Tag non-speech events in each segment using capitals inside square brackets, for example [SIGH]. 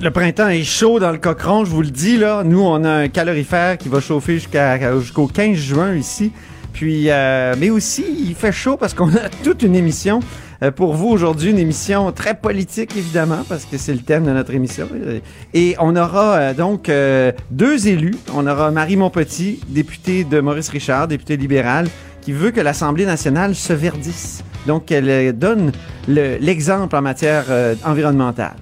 Le printemps est chaud dans le cochon, je vous le dis là. Nous, on a un calorifère qui va chauffer jusqu'au 15 juin ici. Puis, euh, mais aussi, il fait chaud parce qu'on a [LAUGHS] toute une émission euh, pour vous aujourd'hui, une émission très politique évidemment parce que c'est le thème de notre émission. Et on aura euh, donc euh, deux élus. On aura Marie Montpetit, députée de Maurice Richard, députée libérale, qui veut que l'Assemblée nationale se verdisse. Donc, euh, donne le- l'exemple en matière environnementale.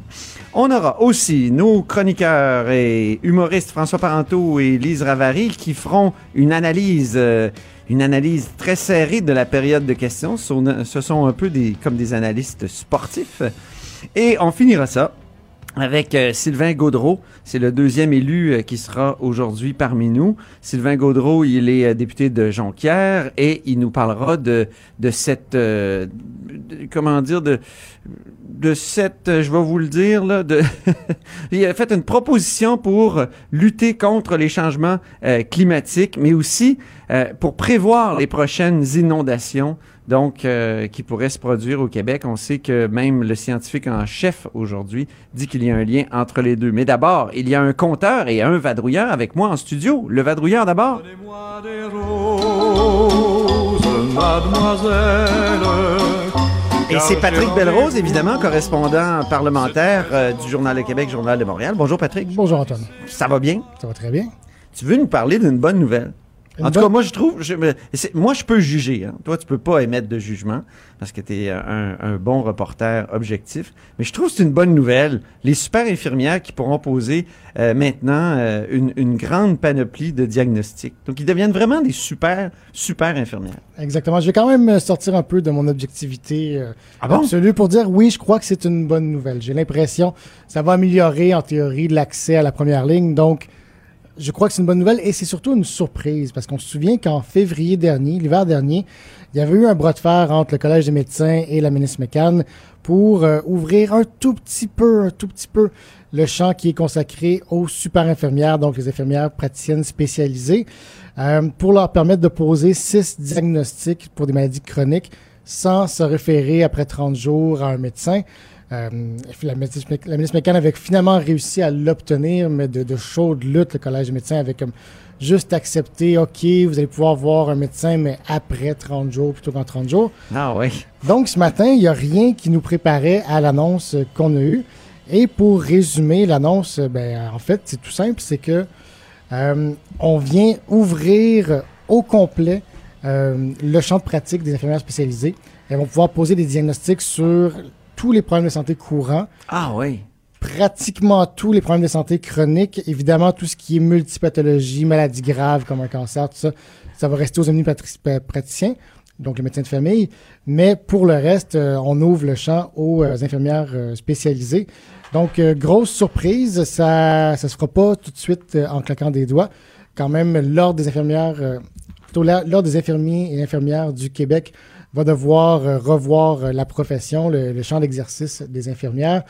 On aura aussi nos chroniqueurs et humoristes François Parenteau et Lise Ravary qui feront une analyse, euh, très serrée de la période de questions. Ce sont, un peu comme des analystes sportifs. Et on finira ça avec euh, Sylvain Gaudreau. C'est le deuxième élu euh, qui sera aujourd'hui parmi nous. Sylvain Gaudreau, il est euh, député de Jonquière et il nous parlera de, de cette, comment dire, de, de cette, je vais vous le dire, là, de [LAUGHS] il a fait une proposition pour lutter contre les changements climatiques, mais aussi pour prévoir les prochaines inondations donc euh, qui pourraient se produire au Québec. On sait que même le scientifique en chef aujourd'hui dit qu'il y a un lien entre les deux. Mais d'abord, il y a un compteur et un vadrouilleur avec moi en studio. Le vadrouilleur d'abord. Donnez-moi des roses, mademoiselle. Et c'est Patrick Belrose, évidemment, correspondant parlementaire euh, du Journal de Québec, Journal de Montréal. Bonjour Patrick. Bonjour Antoine. Ça va bien? Ça va très bien. Tu veux nous parler d'une bonne nouvelle? En tout cas, moi, je trouve, je moi, je peux juger. hein. Toi, tu peux pas émettre de jugement parce que tu es un, un bon reporter objectif. Mais je trouve que c'est une bonne nouvelle. Les super infirmières qui pourront poser euh, maintenant euh, une, une grande panoplie de diagnostics. Donc, ils deviennent vraiment des super, super infirmières. Exactement. Je vais quand même sortir un peu de mon objectivité euh, Ah bon? absolue pour dire oui, je crois que c'est une bonne nouvelle. J'ai l'impression que ça va améliorer en théorie l'accès à la première ligne. Donc, je crois que c'est une bonne nouvelle et c'est surtout une surprise parce qu'on se souvient qu'en février dernier, l'hiver dernier, il y avait eu un bras de fer entre le Collège des médecins et la ministre McCann pour euh, ouvrir un tout petit peu, un tout petit peu le champ qui est consacré aux super infirmières, donc les infirmières praticiennes spécialisées, euh, pour leur permettre de poser six diagnostics pour des maladies chroniques sans se référer après 30 jours à un médecin. Euh, la, ministre, la ministre McCann avait finalement réussi à l'obtenir, mais de, de chaude lutte, le Collège des médecins avait comme juste accepté, OK, vous allez pouvoir voir un médecin, mais après 30 jours plutôt qu'en 30 jours. Ah oui. Donc, ce matin, il n'y a rien qui nous préparait à l'annonce qu'on a eue. Et pour résumer l'annonce, ben, en fait, c'est tout simple, c'est que euh, on vient ouvrir au complet euh, le champ de pratique des infirmières spécialisées. Elles vont pouvoir poser des diagnostics sur tous les problèmes de santé courants, Ah oui. pratiquement tous les problèmes de santé chroniques, évidemment tout ce qui est multipathologie, maladies graves comme un cancer, tout ça, ça va rester aux omnipraticiens, donc les médecins de famille. Mais pour le reste, euh, on ouvre le champ aux euh, infirmières euh, spécialisées. Donc, grosse surprise, ça ça se fera pas tout de suite en claquant des doigts. Quand même, l'Ordre des infirmières, plutôt l'Ordre des infirmiers et infirmières du Québec va devoir euh, revoir euh, la profession, le, le champ d'exercice des infirmières.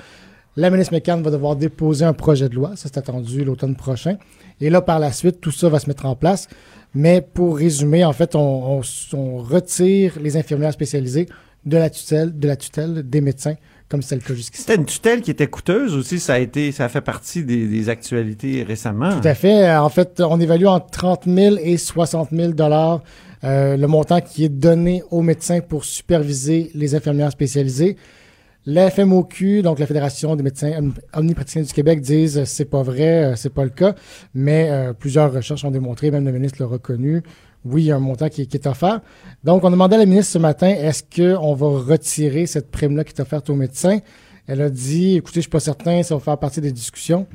La ministre McCann va devoir déposer un projet de loi. Ça, c'est attendu l'automne prochain. Et là, par la suite, tout ça va se mettre en place. Mais pour résumer, en fait, on, on s- on retire les infirmières spécialisées de la tutelle, de la tutelle des médecins, comme c'est le cas jusqu'ici. C'était une tutelle qui était coûteuse aussi. Ça a été, ça a fait partie des, des actualités récemment. Tout à fait. En fait, on évalue entre 30 000 et 60 000 dollars euh, le montant qui est donné aux médecins pour superviser les infirmières spécialisées. La FMOQ, donc la Fédération des médecins omni- omnipraticiens du Québec, disent euh, c'est pas vrai, euh, c'est pas le cas, mais plusieurs recherches ont démontré, même le ministre l'a reconnu, oui, il y a un montant qui, est offert. Donc, on demandait à la ministre ce matin, est-ce qu'on va retirer cette prime-là qui est offerte aux médecins? Elle a dit, écoutez, je suis pas certain, ça va faire partie des discussions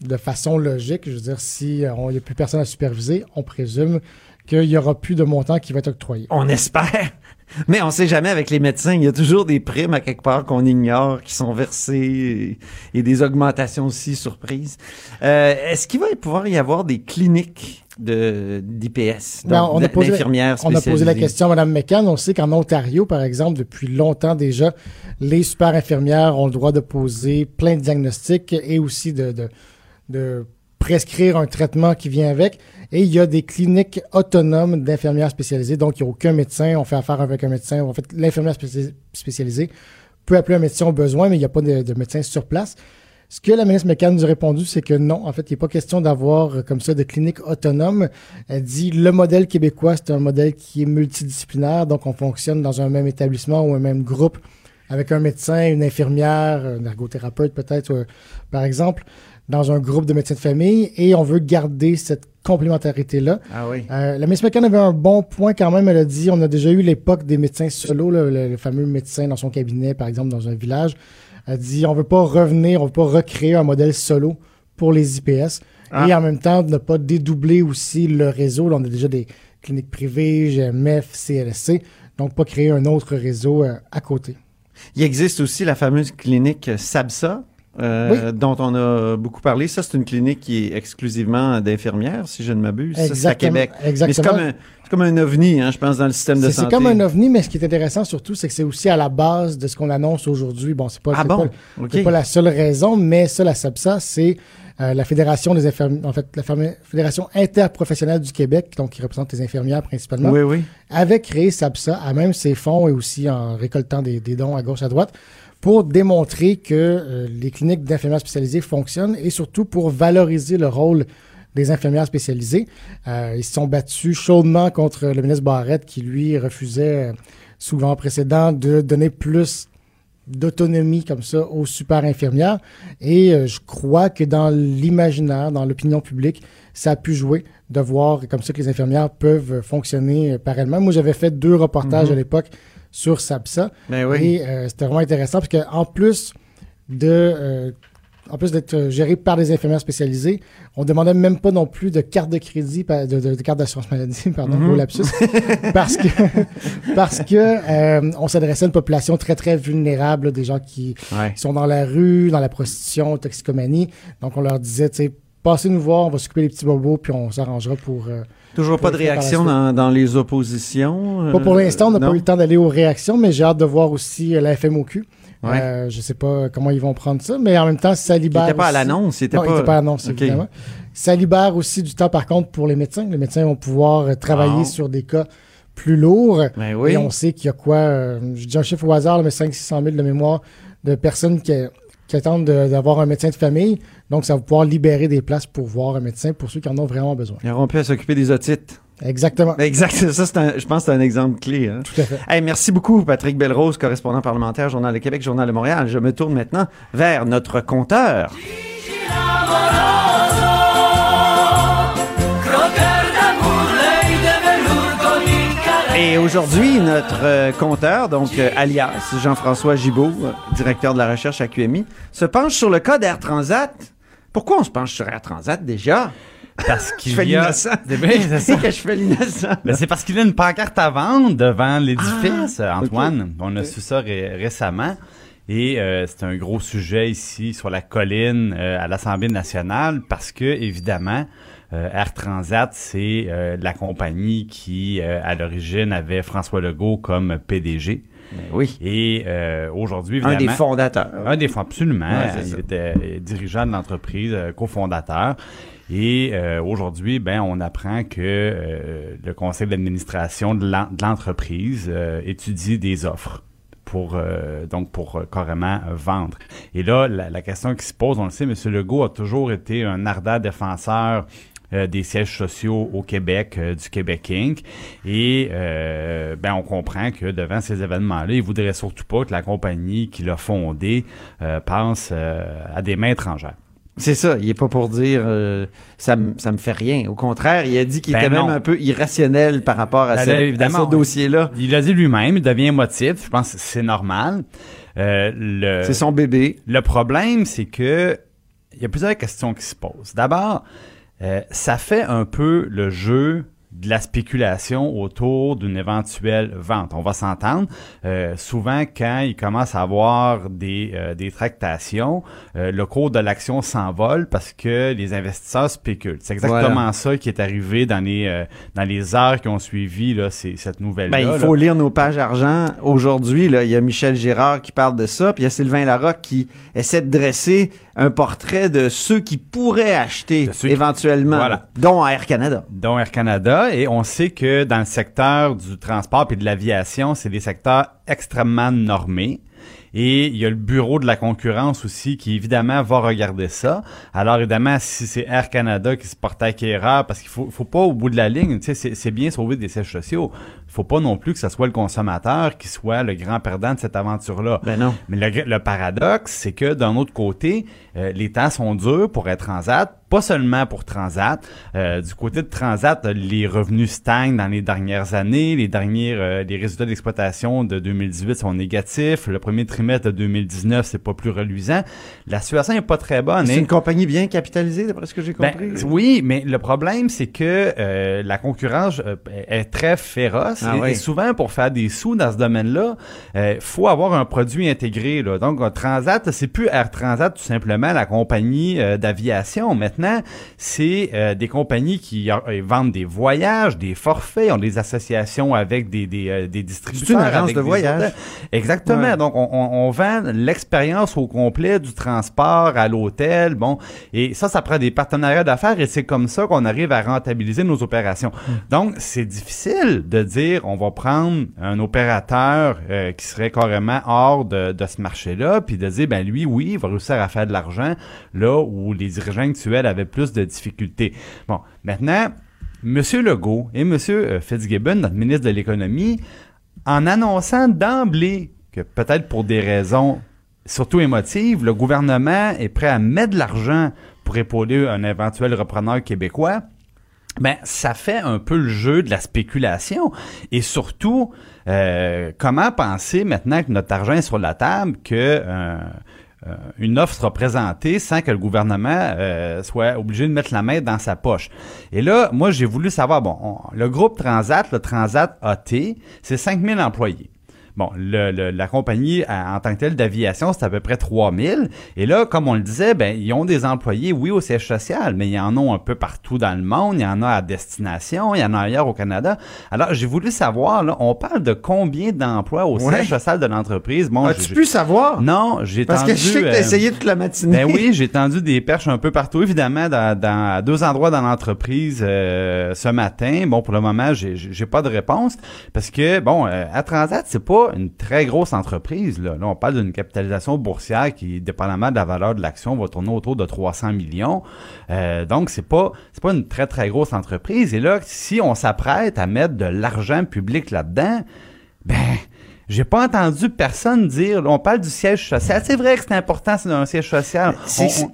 de façon logique. Je veux dire, si il n'y a plus personne à superviser, on présume qu'il n'y aura plus de montant qui va être octroyé. On espère. [LAUGHS] Mais on sait jamais avec les médecins. Il y a toujours des primes à quelque part qu'on ignore, qui sont versées et, et des augmentations aussi surprises. Euh, Est-ce qu'il va pouvoir y avoir des cliniques de d'IPS, on a posé On a posé la question à Mme McCann. On sait qu'en Ontario, par exemple, depuis longtemps déjà, les super infirmières ont le droit de poser plein de diagnostics et aussi de, de, de prescrire un traitement qui vient avec. Et il y a des cliniques autonomes d'infirmières spécialisées. Donc, il n'y a aucun médecin. On fait affaire avec un médecin. En fait, l'infirmière spéci- spécialisée peut appeler un médecin au besoin, mais il n'y a pas de, de médecin sur place. Ce que la ministre McCann nous a répondu, c'est que non, en fait, il n'est pas question d'avoir euh, comme ça de clinique autonome. Elle dit le modèle québécois, c'est un modèle qui est multidisciplinaire, donc on fonctionne dans un même établissement ou un même groupe avec un médecin, une infirmière, un ergothérapeute peut-être, euh, par exemple, dans un groupe de médecins de famille, et on veut garder cette complémentarité-là. Ah oui. Euh, la Miss McCann avait un bon point quand même. Elle a dit on a déjà eu l'époque des médecins solo, là, le, le fameux médecin dans son cabinet, par exemple, dans un village. Elle a dit on veut pas revenir, on veut pas recréer un modèle solo pour les IPS. Ah. Et en même temps, ne pas dédoubler aussi le réseau. Là, on a déjà des cliniques privées, GMF, CLSC. Donc, pas créer un autre réseau euh, à côté. Il existe aussi la fameuse clinique SABSA, euh, dont on a beaucoup parlé. Ça, c'est une clinique qui est exclusivement d'infirmières, si je ne m'abuse. C'est à Québec. Mais c'est Exactement. comme, un, c'est comme un ovni, hein, je pense, dans le système de santé. C'est comme un ovni, mais ce qui est intéressant surtout, c'est que c'est aussi à la base de ce qu'on annonce aujourd'hui. Bon, c'est pas, Ah bon? pas- pas la seule raison, mais ça, la SAPSA, c'est euh, la Fédération des infirmières, en fait, la Fédération interprofessionnelle du Québec, donc qui représente les infirmières principalement, Oui, oui. avait créé SAPSA à même ses fonds et aussi en récoltant des, des dons à gauche à droite pour démontrer que euh, les cliniques d'infirmières spécialisées fonctionnent et surtout pour valoriser le rôle des infirmières spécialisées. Euh, ils se sont battus chaudement contre le ministre Barrette qui, lui, refusait, sous le précédent, de donner plus d'autonomie comme ça aux super infirmières. Et euh, je crois que dans l'imaginaire, dans l'opinion publique, ça a pu jouer de voir comme ça que les infirmières peuvent fonctionner euh, par elles-mêmes. Moi, j'avais fait deux reportages Mhm. à l'époque sur SAPSA. Ben oui. Et euh, c'était vraiment intéressant parce qu'en plus de euh, en plus d'être euh, géré par des infirmières spécialisées, on demandait même pas non plus de carte de crédit, de, de, de carte d'assurance maladie, [LAUGHS] pardon, Mhm. gros lapsus, parce que [LAUGHS] parce que euh, on s'adressait à une population très très vulnérable, là, des gens qui Ouais. sont dans la rue, dans la prostitution, toxicomanie. Donc on leur disait, tu sais, passez nous voir, on va s'occuper des petits bobos, puis on s'arrangera pour. euh, Toujours pas de réaction dans, dans les oppositions. Pas pour l'instant, on n'a pas eu le temps d'aller aux réactions, mais j'ai hâte de voir aussi la FMOQ. Ouais. Euh, je sais pas comment ils vont prendre ça, mais en même temps, ça Il libère. n'était pas à l'annonce, il était Non, il pas. pas à l'annonce, OK. évidemment. Ça libère aussi du temps, par contre, pour les médecins. Les médecins vont pouvoir euh, travailler Ah. sur des cas plus lourds. Ben oui. Et on sait qu'il y a quoi, euh, je dis un chiffre au hasard, mais 500-600 000 de mémoire de personnes qui, qui attendent de- d'avoir un médecin de famille. Donc, ça va pouvoir libérer des places pour voir un médecin pour ceux qui en ont vraiment besoin. Ils auront pu s'occuper des otites. Exactement. Exact. [LAUGHS] Ça, c'est un- je pense que c'est un exemple clé. Hein. Tout à fait. Hey, merci beaucoup, Patrick Belrose, correspondant parlementaire, Journal de Québec, Journal de Montréal. Je me tourne maintenant vers notre compteur. Et aujourd'hui, notre euh, compteur, donc euh, alias Jean-François Gibault, directeur de la recherche à QMI, se penche sur le cas d'Air Transat. Pourquoi on se penche sur Air Transat déjà? Parce Je qu'il fais y a... l'innocent. C'est bien, [LAUGHS] c'est que je fais l'innocent. Ben, c'est parce qu'il y a une pancarte à vendre devant l'édifice, Ah, Antoine. On a su ça ré- récemment. Et euh, c'est un gros sujet ici sur la colline euh, à l'Assemblée nationale parce que, évidemment, euh, Air Transat, c'est la compagnie qui, à l'origine, avait François Legault comme PDG. Ben oui. Et euh, aujourd'hui, Un évidemment... des fondateurs. Un des fonds, absolument. Ouais, il était dirigeant de l'entreprise, cofondateur. Et euh, aujourd'hui, ben, on apprend que euh, le conseil d'administration de l'en- de l'entreprise euh, étudie des offres pour euh, donc pour euh, carrément vendre. Et là, la, question qui se pose, on le sait, M. Legault a toujours été un ardent défenseur euh, des sièges sociaux au Québec du Québec Inc. Et ben, on comprend que devant ces événements-là, il voudrait surtout pas que la compagnie qui l'a fondé euh, pense euh, à des mains étrangères. C'est ça, il est pas pour dire euh, ça, me- ça me fait rien. Au contraire, il a dit qu'il Ben était non. même un peu irrationnel par rapport à, Ben ce, à ce dossier-là. Il l'a dit lui-même, il devient émotif. Je pense que c'est normal. Euh, le, C'est son bébé. Le problème, c'est que il y a plusieurs questions qui se posent. D'abord, euh, ça fait un peu le jeu de la spéculation autour d'une éventuelle vente. On va s'entendre. Euh, souvent, quand il commence à avoir des, euh, des tractations, euh, le cours de l'action s'envole parce que les investisseurs spéculent. C'est exactement Voilà. ça qui est arrivé dans les, dans les heures qui ont suivi là, cette nouvelle-là. Ben, il là. faut lire nos pages argent. Aujourd'hui, il y a Michel Girard qui parle de ça, puis il y a Sylvain Larocque qui essaie de dresser un portrait de ceux qui pourraient acheter qui- éventuellement, Voilà. dont Air Canada. dont Air Canada, et on sait que dans le secteur du transport et de l'aviation, c'est des secteurs extrêmement normés. Et il y a le bureau de la concurrence aussi qui, évidemment, va regarder ça. Alors, évidemment, si c'est Air Canada qui se porte acquéreur, parce qu'il faut, faut pas, au bout de la ligne, c'est bien sauver des sièges sociaux. Il faut pas non plus que ce soit le consommateur qui soit le grand perdant de cette aventure-là. Ben non. Mais le, le paradoxe, c'est que d'un autre côté, euh, les temps sont durs pour Air Transat, pas seulement pour Transat. Euh, du côté de Transat, les revenus stagnent dans les dernières années. Les derniers, euh, les résultats d'exploitation de 2018 sont négatifs. Le premier trimestre de 2019, c'est pas plus reluisant. La situation est pas très bonne. C'est hein. une compagnie bien capitalisée, d'après ce que j'ai Ben, compris. oui, mais le problème, c'est que euh, la concurrence est très féroce. Ah et, oui. et souvent, pour faire des sous dans ce domaine-là, euh, faut avoir un produit intégré. Là. Donc, Transat, c'est plus Air Transat, tout simplement, la compagnie euh, d'aviation. Maintenant, c'est euh, des compagnies qui vendent des voyages, des forfaits, ont des associations avec des, des, des distributeurs. agence avec de des voyage. hôtels. Exactement. Ouais. Donc, on, on, on vend l'expérience au complet du transport à l'hôtel. Bon, et ça, ça prend des partenariats d'affaires et c'est comme ça qu'on arrive à rentabiliser nos opérations. Donc, c'est difficile de dire on va prendre un opérateur euh, qui serait carrément hors de, de ce marché-là, puis de dire ben lui, oui, il va réussir à faire de l'argent là où les dirigeants actuels avaient plus de difficultés. Bon, maintenant. Monsieur Legault et Monsieur euh, Fitzgibbon, notre ministre de l'économie, en annonçant d'emblée que peut-être pour des raisons surtout émotives, le gouvernement est prêt à mettre de l'argent pour épauler un éventuel repreneur québécois, ben ça fait un peu le jeu de la spéculation et surtout euh, comment penser maintenant que notre argent est sur la table que euh, euh, une offre sera présentée sans que le gouvernement soit obligé de mettre la main dans sa poche. Et là, moi, j'ai voulu savoir, bon, on- le groupe Transat, le Transat AT, c'est 5000 employés. Bon, le, le- la compagnie à- en tant que telle d'aviation, c'est à peu près 3000. Et là, comme on le disait, ben, ils ont des employés, oui, au siège social, mais il y en a un peu partout dans le monde. Il y en a à destination, il y en a ailleurs au Canada. Alors, j'ai voulu savoir, là, on parle de combien d'emplois au Ouais. siège social de l'entreprise? Bon, As-tu pu savoir? Non, j'ai Parce tendu... que je sais que euh, t'as essayé toute la matinée. ben oui, j'ai tendu des perches un peu partout, évidemment, dans, dans- à deux endroits dans l'entreprise euh, ce matin. Bon, pour le moment, j'ai j'ai pas de réponse parce que bon, euh, à Transat, c'est pas une très grosse entreprise. Là, là on parle d'une capitalisation boursière qui, dépendamment de la valeur de l'action, va tourner autour de 300 millions. Euh, donc, c'est pas c'est pas une très très grosse entreprise. Et là, si on s'apprête à mettre de l'argent public là-dedans, ben j'ai pas entendu personne dire, là, on parle du siège social. C'est vrai que c'est important, c'est un siège social.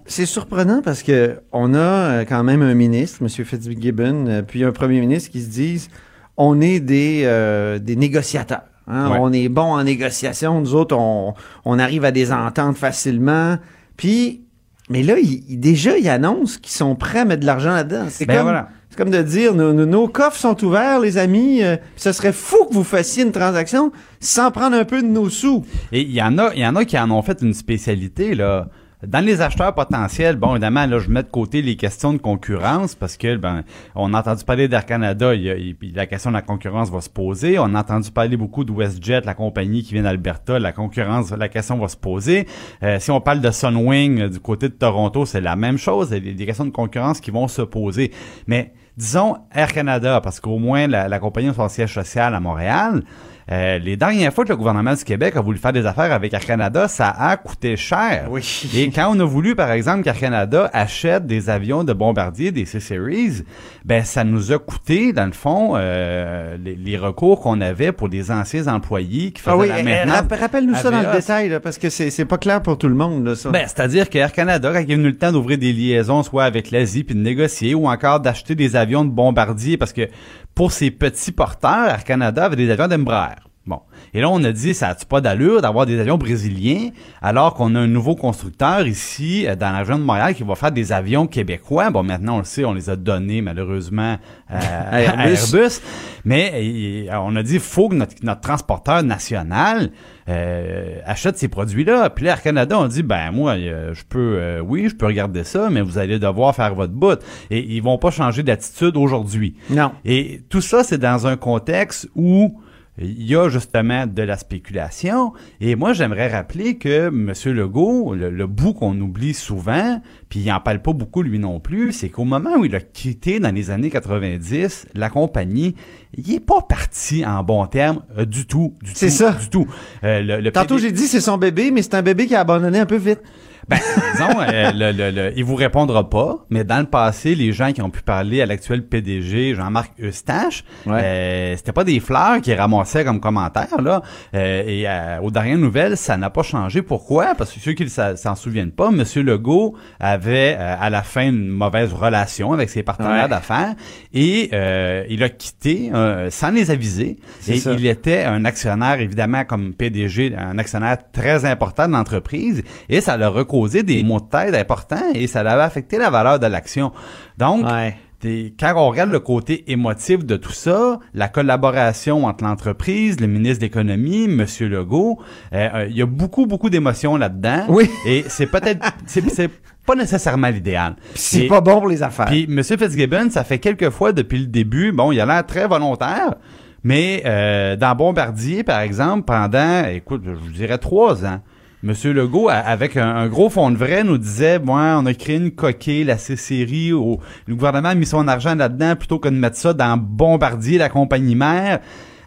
C'est surprenant parce que on a euh, quand même un ministre, M. Fitzgibbon, euh, puis un premier ministre qui se disent on est des, euh, des négociateurs. Hein? Ouais. On est bon en négociation. Nous autres, on, on arrive à des ententes facilement. Puis, mais là, il, déjà, ils annoncent qu'ils sont prêts à mettre de l'argent là-dedans. C'est Ben comme, voilà. c'est comme de dire nos, nos- nos coffres sont ouverts, les amis. euh, ce serait fou que vous fassiez une transaction sans prendre un peu de nos sous. Et il y en a, il y en a qui en ont fait une spécialité là. Dans les acheteurs potentiels, bon, évidemment, là, je mets de côté les questions de concurrence parce que, ben, on a entendu parler d'Air Canada, il il- la question de la concurrence va se poser. On a entendu parler beaucoup de WestJet, la compagnie qui vient d'Alberta, la concurrence, la question va se poser. Euh, si on parle de Sunwing euh, du côté de Toronto, c'est la même chose. Il y a des, des questions de concurrence qui vont se poser. Mais disons Air Canada, parce qu'au moins la, la compagnie a son siège social à Montréal. Euh, les dernières fois que le gouvernement du Québec a voulu faire des affaires avec Air Canada, ça a coûté cher. Oui. Et quand on a voulu, par exemple, qu'Air Canada achète des avions de bombardier, des C-Series, ben ça nous a coûté, dans le fond, euh, les, les recours qu'on avait pour les anciens employés qui faisaient Ah oui, la eh, maintenance. rapp- rappelle-nous ça dans le détail, là, parce que c'est pas clair pour tout le monde, là, ça. Ben, c'est-à-dire qu'Air Canada, quand il est venu le temps d'ouvrir des liaisons, soit avec l'Asie, puis de négocier, ou encore d'acheter des avions de bombardier, parce que pour ces petits porteurs, Air Canada avait des avions d'Embraer. Bon. Et là, on a dit, ça a-tu pas d'allure d'avoir des avions brésiliens, alors qu'on a un nouveau constructeur ici, euh, dans la région de Montréal, qui va faire des avions québécois. Bon, maintenant, on le sait, on les a donnés, malheureusement, euh, [LAUGHS] à, À Airbus. Mais euh, on a dit, faut que notre, notre transporteur national euh, achète ces produits-là. Puis là, Air Canada, on dit, ben moi, je peux, euh, oui, je peux regarder ça, mais vous allez devoir faire votre bout. Et ils vont pas changer d'attitude aujourd'hui. Non. Et tout ça, c'est dans un contexte où il y a justement de la spéculation. Et moi, j'aimerais rappeler que M. Legault, le, le bout qu'on oublie souvent, puis il en parle pas beaucoup lui non plus, c'est qu'au moment où il a quitté dans les années 90 la compagnie, il est pas parti en bon terme euh, du tout, du C'est tout, ça. du tout. Euh, le, le Tantôt, j'ai dit c'est son bébé, mais c'est un bébé qui a abandonné un peu vite. Ben, disons, euh, le, le, le- il vous répondra pas, mais dans le passé, les gens qui ont pu parler à l'actuel PDG, Jean-Marc Eustache, Ouais. euh, c'était pas des fleurs qu'ils ramassaient comme commentaires, là. Euh, et euh, aux dernières nouvelles, ça n'a pas changé. Pourquoi? Parce que ceux qui ne s'en souviennent pas, M. Legault avait euh, à la fin une mauvaise relation avec ses partenaires Ouais. d'affaires et euh, il a quitté euh, sans les aviser. Et ça. il était un actionnaire, évidemment, comme PDG, un actionnaire très important de l'entreprise, et ça l'a causé des maux de tête importants et ça l'avait affecté la valeur de l'action. Donc, Ouais. des- quand on regarde le côté émotif de tout ça, la collaboration entre l'entreprise, le ministre de l'économie, M. Legault, euh, euh, il y a beaucoup, beaucoup d'émotions là-dedans. Oui. Et c'est peut-être, [LAUGHS] c'est pas nécessairement l'idéal. C'est pas bon pour les affaires. puis M. Fitzgibbon, ça fait quelques fois depuis le début, bon, il a l'air très volontaire, mais euh, dans Bombardier, par exemple, pendant, écoute, je vous dirais trois ans, M. Legault, avec un, un gros fond de vrai, nous disait, bon, on a créé une coquille, la C-Série, au- le gouvernement a mis son argent là-dedans plutôt que de mettre ça dans Bombardier, la compagnie mère.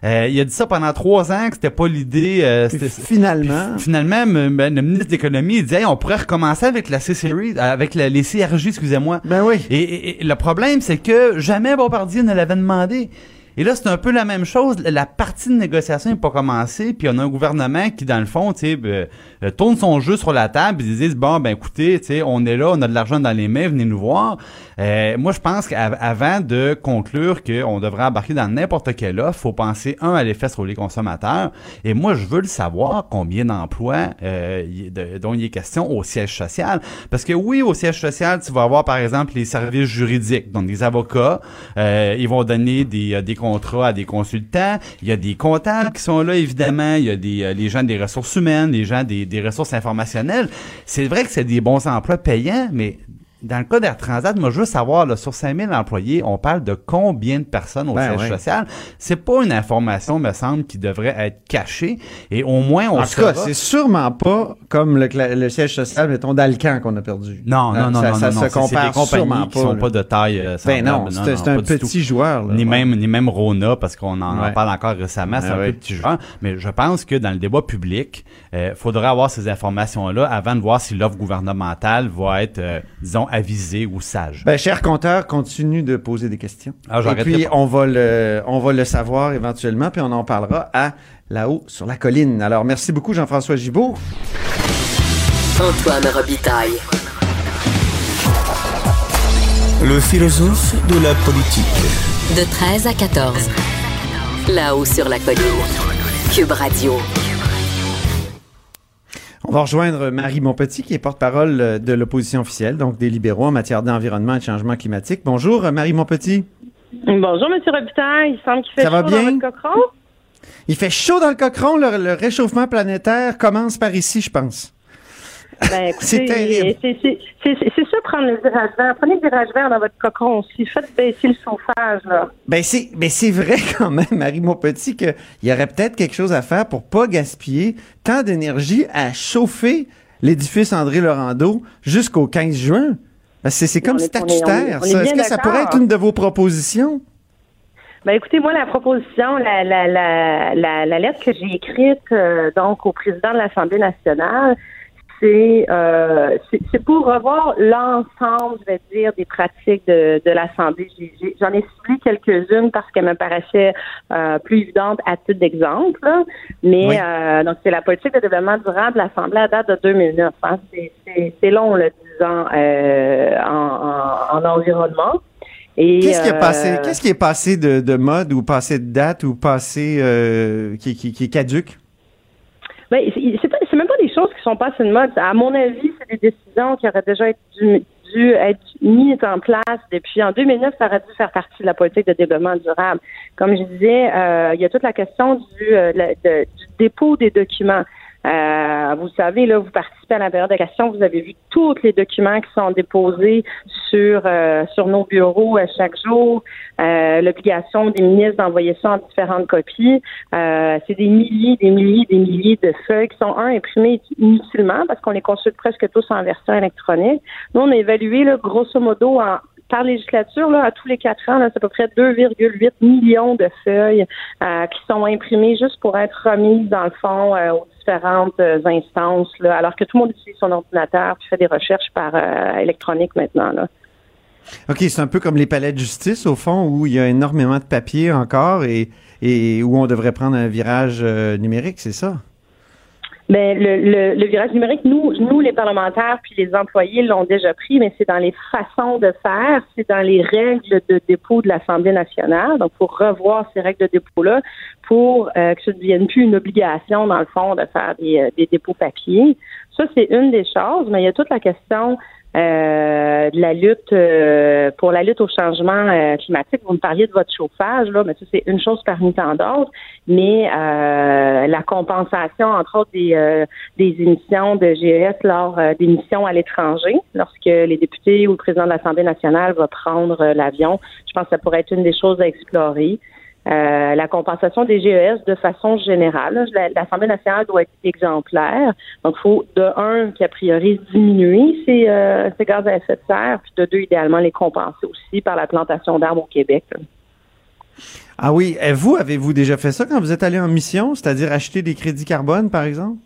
Euh, il a dit ça pendant trois ans, que c'était pas l'idée. euh, finalement, puis finalement, le ministre de l'économie il disait, Hey, on pourrait recommencer avec la C-Series, avec la- les CRJ, excusez-moi. ben oui. Et, et- et le problème, c'est que jamais Bombardier ne l'avait demandé. Et là, c'est un peu la même chose. La partie de négociation n'est pas commencée, puis on a un gouvernement qui, dans le fond, sais, euh, tourne son jeu sur la table, ils disent bon, ben écoutez, on est là, on a de l'argent dans les mains, venez nous voir. Euh, moi, je pense qu'avant de conclure qu'on devrait embarquer dans n'importe quelle offre, faut penser un à l'effet sur les consommateurs. Et moi, je veux le savoir combien d'emplois euh, dont il est question au siège social. Parce que oui, au siège social, tu vas avoir par exemple les services juridiques, donc des avocats. euh, ils vont donner des, euh, des contrats à des consultants. Il y a des comptables qui sont là, évidemment. Il y a des euh, les gens des ressources humaines, les gens des, des ressources informationnelles. C'est vrai que c'est des bons emplois payants, mais dans le cas d'Air Transat, moi, je veux savoir, là, sur 5000 employés, on parle de combien de personnes au Ben siège ouais. social? C'est pas une information, me semble, qui devrait être cachée. Et au moins, on En tout cas, c'est sûrement pas comme le, siège social, mettons, d'Alcan qu'on a perdu. Non, non, non, ça, non, ça non, se non, c'est- c'est compare des sûrement qui sont là. pas de taille euh, Ben non, c'est un pas petit joueur. Là, Ni Ouais. même, ni même Rona, parce qu'on en, parle encore récemment, c'est Ah un peu petit joueur. Mais je pense que dans le débat public, il faudrait avoir ces informations-là avant de voir si l'offre gouvernementale va être, euh, disons, avisée ou sage. Ben, cher compteur, continue de poser des questions. Ah, Et puis, pas. on va le, on va le savoir éventuellement, puis on en parlera à là-haut sur la colline. Alors, merci beaucoup, Jean-François Gibault. Antoine Robitaille. Le philosophe de la politique. De 13 à 14. Là-haut sur la colline. Cube Radio. On va rejoindre Marie Monpetit, qui est porte-parole euh, de l'opposition officielle, donc des libéraux en matière d'environnement et de changement climatique. Bonjour, euh, Marie Monpetit. Bonjour, Monsieur Robitaille. Il semble qu'il fait Ça va chaud bien? dans votre cochon. Il fait chaud dans le cochon. Le, le réchauffement planétaire commence par ici, je pense. Ben, [LAUGHS] C'est terrible. Ça, prendre le virage vert. Prenez le virage vert dans votre cocon aussi. Faites baisser le chauffage, là. Ben c'est, ben vrai [LAUGHS] quand même, Marie Monpetit, qu'il y aurait peut-être quelque chose à faire pour pas gaspiller tant d'énergie à chauffer l'édifice André Laurando jusqu'au 15 juin. Ben, c'est, comme statutaire, est. Est-ce que ça pourrait être une de vos propositions? Ben écoutez, moi, la proposition, la, la, la, la, la lettre que j'ai écrite euh, donc au président de l'Assemblée nationale, c'est euh, c'est c'est pour revoir l'ensemble, je vais dire, des pratiques de, de l'Assemblée. J'en ai ciblé quelques-unes parce qu'elles me paraissaient euh, plus évidentes à titre d'exemple. Mais Oui. euh, donc c'est la politique de développement durable de l'Assemblée à date de 2009. hein. C'est- long, le 10 ans en, en, en environnement. Qu'est-ce qui est passé, qu'est-ce qui est passé de, de mode ou passé de date ou passé qui, qui, qui est caduque? Ben, choses qui sont pas mode. À mon avis, c'est des décisions qui auraient déjà été dû, être mises en place depuis en 2009. Ça aurait dû faire partie de la politique de développement durable. Comme je disais, euh, il y a toute la question du, euh, dépôt des documents. Euh, vous savez, là, vous participez à la période de questions, vous avez vu tous les documents qui sont déposés sur euh, sur nos bureaux euh, chaque jour. Euh, L'obligation des ministres d'envoyer ça en différentes copies. Euh, c'est des milliers, des milliers, des milliers de feuilles qui sont un imprimées inutilement parce qu'on les consulte presque tous en version électronique. Nous, on a évalué là, grosso modo en par législature, là, à tous les quatre ans, c'est à peu près 2,8 millions de feuilles euh, qui sont imprimées juste pour être remises, dans le fond, euh, aux différentes euh, instances, alors que tout le monde utilise son ordinateur puis fait des recherches par électronique maintenant. OK, c'est un peu comme les palais de justice, au fond, où il y a énormément de papier encore et, où on devrait prendre un virage numérique, c'est ça? Mais le, le, le virage numérique, nous, nous, les parlementaires puis les employés l'ont déjà pris, mais c'est dans les façons de faire, c'est dans les règles de dépôt de l'Assemblée nationale. Donc, pour revoir ces règles de dépôt-là, pour euh, que ça ne devienne plus une obligation, dans le fond, de faire des, euh, des dépôts papier. Ça, c'est une des choses, mais il y a toute la question de la lutte euh, pour la lutte au changement euh, climatique. Vous me parliez de votre chauffage, là, mais ça, c'est une chose parmi tant d'autres. Mais euh, la compensation, entre autres, des, euh, des émissions de GES lors euh, d'émissions à l'étranger, lorsque les députés ou le président de l'Assemblée nationale va prendre euh, l'avion, je pense que ça pourrait être une des choses à explorer. Euh, la compensation des GES de façon générale. La- L'Assemblée nationale doit être exemplaire. Donc, il faut, de un, qu'a priori, diminuer ces, euh, ces gaz à effet de serre, puis de deux, idéalement, les compenser aussi par la plantation d'arbres au Québec. Ah oui, et vous, avez-vous déjà fait ça quand vous êtes allé en mission, c'est-à-dire acheter des crédits carbone, par exemple?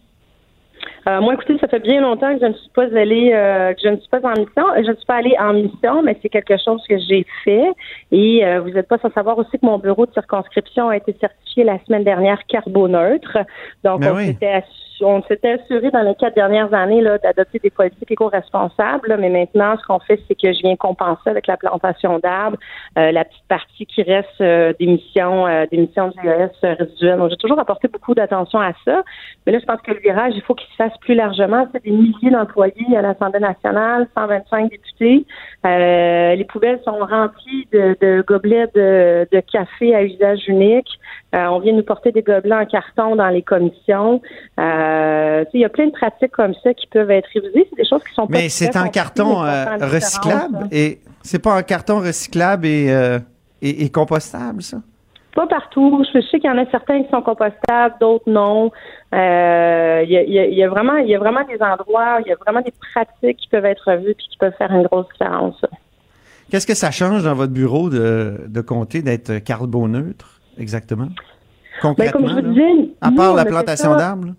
Euh, moi, écoutez, ça fait bien longtemps que je ne suis pas allée, euh, que je ne suis pas en mission. Je ne suis pas allée en mission, mais c'est quelque chose que j'ai fait. Et euh, vous n'êtes pas sans savoir aussi que mon bureau de circonscription a été certifié la semaine dernière carboneutre. Donc, Ben on oui. s'était assu- on s'était assuré dans les quatre dernières années d'adopter des politiques éco-responsables. Mais maintenant, ce qu'on fait, c'est que je viens compenser avec la plantation d'arbres euh, la petite partie qui reste euh, d'émissions, euh, d'émissions de GES résiduelles. Donc, j'ai toujours apporté beaucoup d'attention à ça. Mais là, je pense que le virage, il faut qu'il se fasse plus largement. C'est des milliers d'employés à l'Assemblée nationale, 125 députés. Euh, les poubelles sont remplies de, de gobelets de, de café à usage unique. Euh, on vient nous porter des gobelets en carton dans les commissions. Euh, il y a plein de pratiques comme ça qui peuvent être révisées. C'est des choses qui sont pas Mais c'est en carton euh, recyclable différence, et c'est pas en carton recyclable et, et, et compostable, ça? Pas partout. Je sais qu'il y en a certains qui sont compostables, d'autres non. Euh, Il y, a, il y a- il y a vraiment, il y a vraiment des endroits, il y a vraiment des pratiques qui peuvent être revues puis qui peuvent faire une grosse différence. Qu'est-ce que ça change dans votre bureau de, de comté d'être carboneutre, exactement? Ben, Concrètement, comme je vous disais, à part la plantation d'arbres?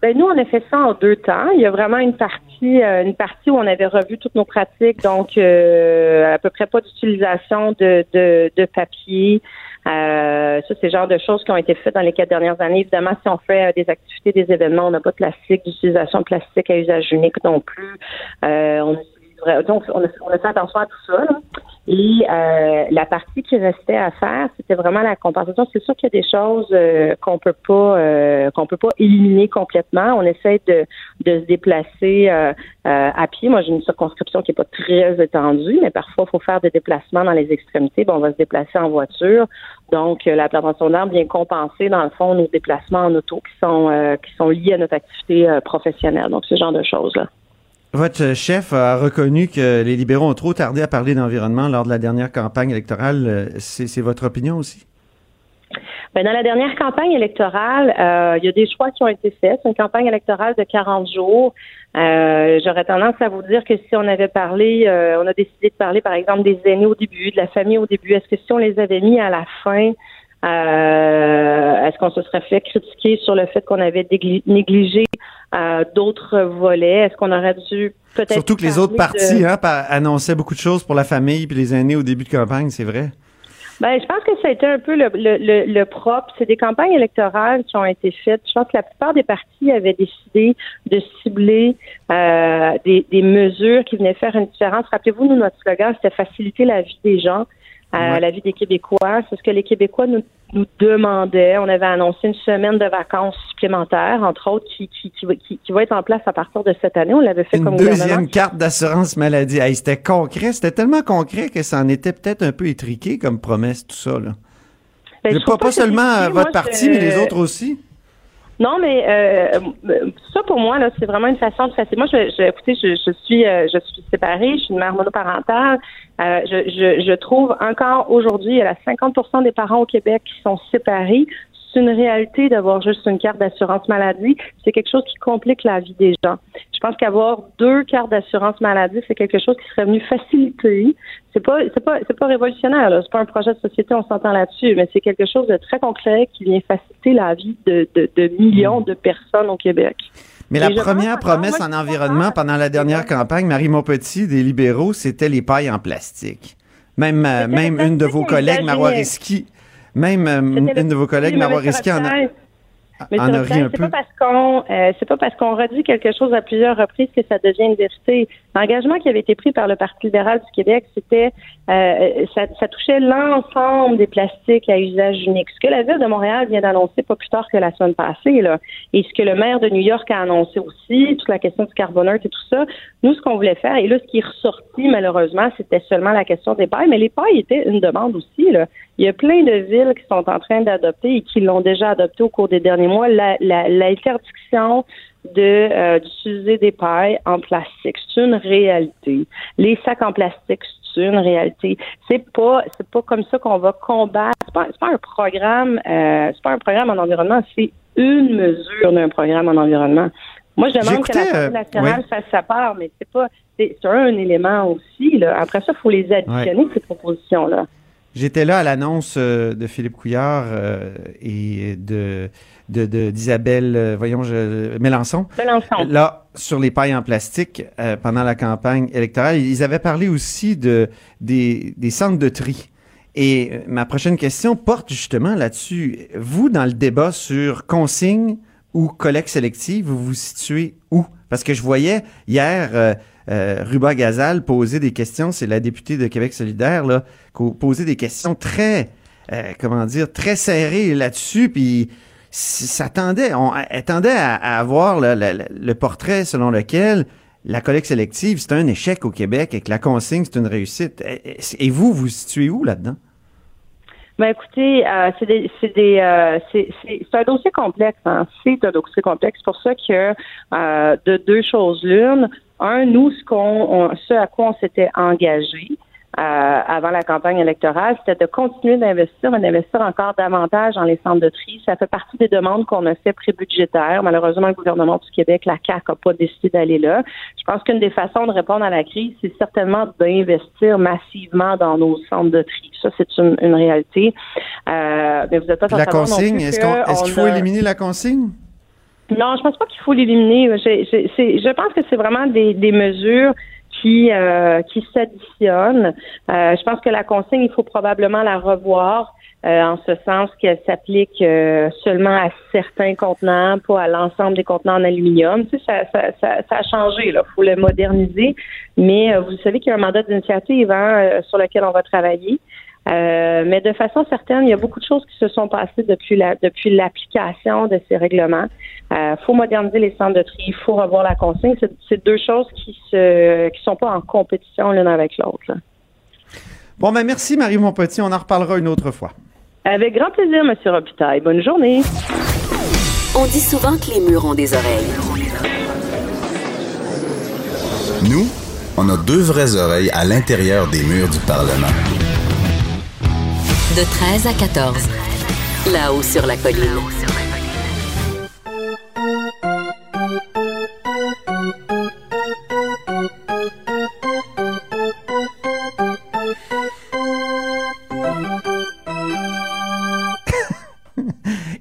Ben nous, on a fait ça en deux temps. Il y a vraiment une partie, euh, une partie où on avait revu toutes nos pratiques, donc euh, à peu près pas d'utilisation de, de, de papier. Euh, ça, c'est le genre de choses qui ont été faites dans les quatre dernières années. Évidemment, si on fait des activités, des événements, on n'a pas de plastique, d'utilisation de plastique à usage unique non plus. On donc, on a, fait attention à tout ça. là. Et euh, la partie qui restait à faire, c'était vraiment la compensation. C'est sûr qu'il y a des choses euh, qu'on peut pas euh, qu'on peut pas éliminer complètement. On essaie de, de se déplacer à pied. Moi, j'ai une circonscription qui est pas très étendue, mais parfois il faut faire des déplacements dans les extrémités. Bon, on va se déplacer en voiture. Donc, la plantation d'arbres vient compenser dans le fond nos déplacements en auto qui sont qui sont liés à notre activité professionnelle. Donc, ce genre de choses là. Votre chef a reconnu que les libéraux ont trop tardé à parler d'environnement lors de la dernière campagne électorale. Euh, C'est votre opinion aussi? Ben, dans la dernière campagne électorale, euh, il y a des choix qui ont été faits. C'est une campagne électorale de 40 jours. Euh, J'aurais tendance à vous dire que si on avait parlé, on a décidé de parler, par exemple, des aînés au début, de la famille au début, est-ce que si on les avait mis à la fin, est-ce qu'on se serait fait critiquer sur le fait qu'on avait négligé euh, d'autres volets? Est-ce qu'on aurait dû peut-être... Surtout que les autres partis de- hein, annonçaient beaucoup de choses pour la famille puis les aînés au début de campagne, c'est vrai. Ben, je pense que ça a été un peu le, le, le, le propre. C'est des campagnes électorales qui ont été faites. Je pense que la plupart des partis avaient décidé de cibler euh, des, des mesures qui venaient faire une différence. Rappelez-vous, nous, notre slogan, c'était faciliter la vie des gens, Ouais. la vie des Québécois. C'est ce que les Québécois nous, nous demandaient. On avait annoncé une semaine de vacances supplémentaires, entre autres, qui, qui, qui, va- qui, qui va être en place à partir de cette année. On l'avait fait Une comme gouvernement. deuxième carte d'assurance maladie. Hey, c'était concret, c'était tellement concret que ça en était peut-être un peu étriqué comme promesse, tout ça. Là. Ben, je pas, trouve pas c'est seulement euh, votre parti, je- mais les autres aussi. Non, mais euh, euh, ça pour moi là, c'est vraiment une façon de faciliter. Moi, je, je, écoutez, je, je suis, euh, je suis séparée, je suis une mère monoparentale. Euh, je, je, je trouve encore aujourd'hui, il y a 50% des parents au Québec qui sont séparés. C'est une réalité d'avoir juste une carte d'assurance maladie. C'est quelque chose qui complique la vie des gens. Je pense qu'avoir deux cartes d'assurance maladie, c'est quelque chose qui serait venu faciliter. C'est pas, c'est pas, c'est pas révolutionnaire. Là. C'est pas un projet de société, on s'entend là-dessus, mais c'est quelque chose de très concret qui vient faciliter la vie de, de, de millions de personnes au Québec. Mais la Et première promesse en environnement pendant la dernière campagne, Marie Montpetit des libéraux, c'était les pailles en plastique. Même, euh, même une de vos collègues. Marois Risky, même euh, une de vos collègues, Monsieur Risky, en a, Mais en c'est pas parce qu'on euh, c'est pas parce qu'on redit quelque chose à plusieurs reprises que ça devient une vérité. L'engagement qui avait été pris par le Parti libéral du Québec, c'était euh, ça, ça touchait l'ensemble des plastiques à usage unique. Ce que la ville de Montréal vient d'annoncer pas plus tard que la semaine passée, là, et ce que le maire de New York a annoncé aussi, toute la question du carbonate et tout ça, nous ce qu'on voulait faire, et là ce qui est ressorti malheureusement, c'était seulement la question des pailles, mais les pailles étaient une demande aussi. Là. Il y a plein de villes qui sont en train d'adopter et qui l'ont déjà adopté au cours des derniers mois la- la- l'interdiction de euh, d'utiliser des pailles en plastique. C'est une réalité. Les sacs en plastique, c'est une réalité. C'est pas c'est pas comme ça qu'on va combattre. C'est pas, c'est pas un programme euh, c'est pas un programme en environnement, c'est une mesure d'un programme en environnement. Moi, je demande que J'écoutais, la euh, nationale ouais. fasse sa part, mais c'est pas c'est c'est un élément aussi. Là. Après ça, il faut les additionner, ces propositions-là. J'étais là à l'annonce euh, de Philippe Couillard euh, et de de- de- d'Isabelle, euh, voyons, je, Mélenchon. Mélenchon. Là, sur les pailles en plastique, euh, pendant la campagne électorale, ils avaient parlé aussi de des, des centres de tri. Et ma prochaine question porte justement là-dessus. Vous, dans le débat sur consigne ou collecte sélective, vous vous situez où? Parce que je voyais hier euh, euh, Ruba Gazal poser des questions, c'est la députée de Québec solidaire, là, co- poser des questions très, euh, comment dire, très serrées là-dessus, puis s- ça tendait, on, elle tendait à, avoir le, portrait selon lequel la collecte sélective, c'est un échec au Québec et que la consigne, c'est une réussite. Et, vous, vous vous situez où là-dedans? Ben écoutez, euh, c'est des, c'est des, euh, c'est, un dossier complexe. Hein. C'est un dossier complexe. C'est pour ça que de deux choses l'une, un, nous, ce qu'on, on- ce à quoi on s'était engagé euh, avant la campagne électorale, c'était de continuer d'investir, mais d'investir encore davantage dans les centres de tri. Ça fait partie des demandes qu'on a fait pré-budgétaires. Malheureusement, le gouvernement du Québec, la CAQ, n'a pas décidé d'aller là. Je pense qu'une des façons de répondre à la crise, c'est certainement d'investir massivement dans nos centres de tri. Ça, c'est une, une réalité. Euh, mais vous n'êtes pas la consigne, est-ce, qu'on- est-ce qu'il faut a- éliminer la consigne? Non, je pense pas qu'il faut l'éliminer. C'est- Je pense que c'est vraiment des, mesures qui euh, qui s'additionnent. Euh, je pense que la consigne, il faut probablement la revoir. euh, en ce sens qu'elle s'applique seulement à certains contenants, pas à l'ensemble des contenants en aluminium. Ça, ça, ça, ça a changé. Il faut le moderniser. Mais vous savez qu'il y a un mandat d'initiative hein, sur lequel on va travailler. Euh, mais de façon certaine, il y a beaucoup de choses qui se sont passées depuis la depuis l'application de ces règlements. Il faut moderniser les centres de tri, il faut revoir la consigne. C'est, deux choses qui se qui sont pas en compétition l'une avec l'autre. Bon, ben merci Marie Montpetit, on en reparlera une autre fois. Avec grand plaisir, Monsieur Robitaille. Bonne journée. On dit souvent que les murs ont des oreilles. Nous, on a deux vraies oreilles à l'intérieur des murs du Parlement. De 13 à 14. Là-haut sur la colline.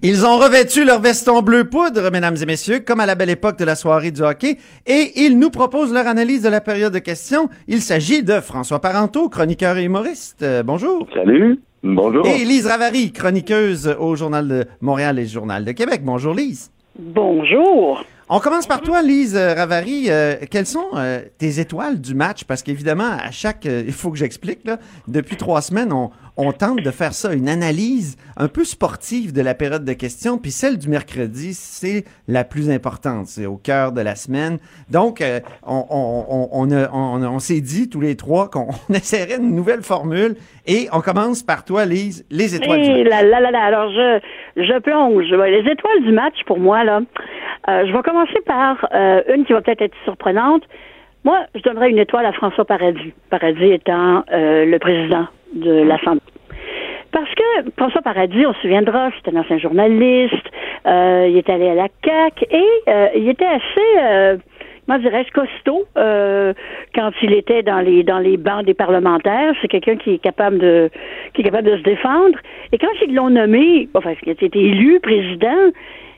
Ils ont revêtu leur veston bleu poudre, mesdames et messieurs, comme à la belle époque de la soirée du hockey, et ils nous proposent leur analyse de la période de questions. Il s'agit de François Parenteau, chroniqueur et humoriste. Euh, bonjour. Salut. Bonjour. Et Lise Ravary, chroniqueuse au Journal de Montréal et Journal de Québec. Bonjour Lise. Bonjour. On commence par toi, Lise Ravary. Euh, quelles sont euh, tes étoiles du match? Parce qu'évidemment, à chaque... euh, il faut que j'explique, là. Depuis trois semaines, on, on tente de faire ça, une analyse un peu sportive de la période de questions. Puis celle du mercredi, c'est la plus importante. C'est au cœur de la semaine. Donc, euh, on, on, on, on, a- on- on s'est dit, tous les trois, qu'on on [LAUGHS] essaierait une nouvelle formule. Et on commence par toi, Lise, les étoiles du match. là, là, là, là. Alors, je, je plonge. Les étoiles du match, pour moi, là, euh, je vais commencer par euh, une qui va peut-être être surprenante. Moi, je donnerais une étoile à François Paradis. Paradis étant euh, le président de l'Assemblée. Parce que François Paradis, on se souviendra, c'était un ancien journaliste, il est allé à la CAQ et il était assez, comment dirais-je, costaud quand il était dans les dans les bancs des parlementaires. C'est quelqu'un qui est capable de qui est capable de se défendre. Et quand ils l'ont nommé, enfin, il a été élu président,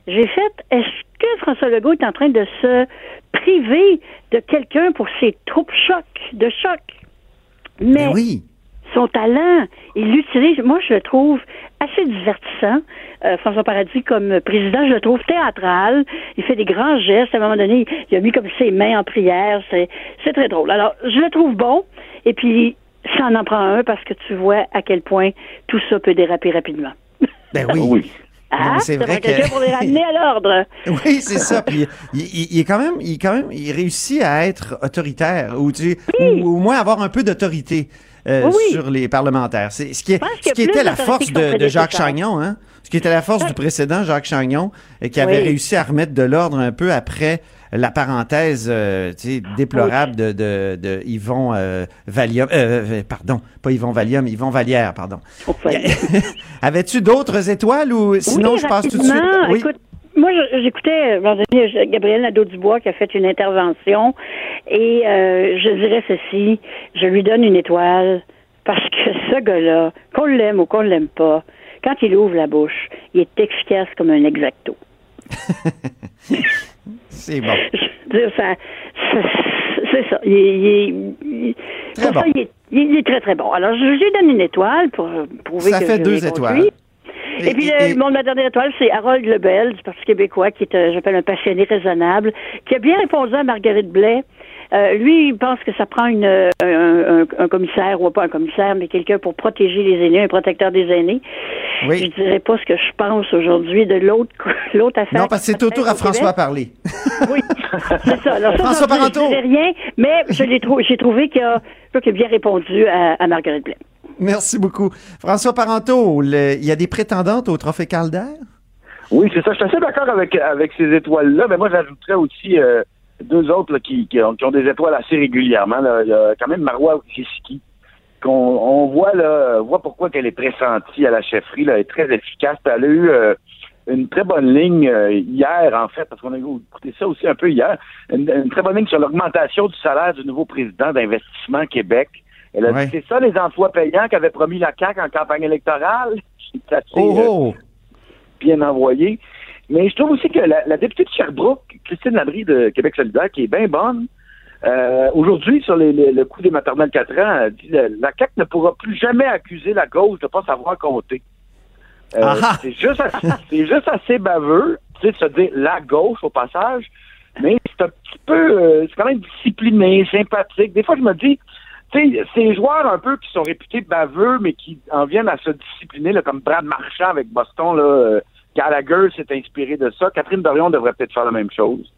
j'ai fait, est-ce que François Legault est en train de se priver de quelqu'un pour ses troupes choc, de choc? Mais Ben oui. son talent, il l'utilise. Moi, je le trouve assez divertissant. Euh, François Paradis, comme président, je le trouve théâtral. Il fait des grands gestes. À un moment donné, il a mis comme ses mains en prière. C'est, c'est très drôle. Alors, je le trouve bon. Et puis, ça en en prend un parce que tu vois à quel point tout ça peut déraper rapidement. Ben oui. Ah, c'est vrai que- pour les ramener à l'ordre. [LAUGHS] Oui, c'est ça. Puis il, il- il est quand même, il est quand même, il réussit à être autoritaire ou, tu ou au moins avoir un peu d'autorité euh, Oui. sur les parlementaires. C'est ce qui, est, ce qui était la force de, de Jacques. Chagnon, hein. Ce qui était la force du précédent Jacques Chagnon, et qui avait réussi à remettre de l'ordre un peu après la parenthèse euh, déplorable de, de, de Yvon euh, Valium, euh, euh, pardon, pas Yvon Valium, Yvon Vallière, pardon. [LAUGHS] Avais-tu d'autres étoiles ou sinon Oui, je passe tout de suite? Oui. Écoute, moi, j'écoutais, Gabriel Nadeau-Dubois qui a fait une intervention et je dirais ceci, je lui donne une étoile parce que [LAUGHS] ce gars-là, qu'on l'aime ou qu'on l'aime pas, quand il ouvre la bouche, il est efficace comme un exacto. [LAUGHS] C'est bon. Je veux dire, ça, ça- c'est ça. Il, est- il Très ça, bon. il, est, il est très, très bon. Alors, je, lui donne une étoile pour euh, prouver Ça que fait je deux étoiles. Et- Et, puis, et- le, mon, ma dernière étoile, c'est Harold Lebel, du Parti québécois, qui est, euh, j'appelle un passionné raisonnable, qui a bien répondu à Marguerite Blais. Euh, lui, il pense que ça prend une, euh, un, un- un commissaire, ou pas un commissaire, mais quelqu'un pour protéger les aînés, un protecteur des aînés. Oui. Je dirais pas ce que je pense aujourd'hui de l'autre [LAUGHS] l'autre affaire. Non, parce que c'est au tour à François à parler. [LAUGHS] Oui, c'est ça. Alors, ça, François Parenteau. Je dirais rien, mais je l'ai trou- j'ai trouvé qu'il a, qu'il a bien répondu à, à Marguerite Blais. Merci beaucoup. François Parenteau, il y a des prétendantes au trophée Calder? Oui, c'est ça. Je suis assez d'accord avec, avec ces étoiles-là, mais moi, j'ajouterais aussi euh, deux autres là, qui, qui, ont, qui ont des étoiles assez régulièrement. Là. Il y a quand même Marois Wisiki, qu'on on voit là, voit pourquoi qu'elle est pressentie à la chefferie. Là, elle est très efficace. Elle a eu euh, une très bonne ligne euh, hier, en fait, parce qu'on a écouté ça aussi un peu hier, une, une très bonne ligne sur l'augmentation du salaire du nouveau président d'Investissement Québec. Elle a Ouais. dit c'est ça les emplois payants qu'avait promis la CAQ en campagne électorale? [LAUGHS] C'est assez, Oh, euh, oh! bien envoyé. Mais je trouve aussi que la, la députée de Sherbrooke, Christine Labrie de Québec solidaire, qui est bien bonne, euh, aujourd'hui, sur les- les- le coup des maternelles 4 ans, elle dit la, la CAQ ne pourra plus jamais accuser la gauche de ne pas savoir compter. Euh, Ah ah! c'est juste, assez- [LAUGHS] c'est juste assez baveux, tu sais, de se dire la gauche au passage, mais c'est un petit peu, euh, c'est quand même discipliné, sympathique. Des fois, je me dis, tu sais, ces joueurs un peu qui sont réputés baveux, mais qui en viennent à se discipliner, là, comme Brad Marchand avec Boston, là, euh, Gallagher s'est inspiré de ça. Catherine Dorion devrait peut-être faire la même chose.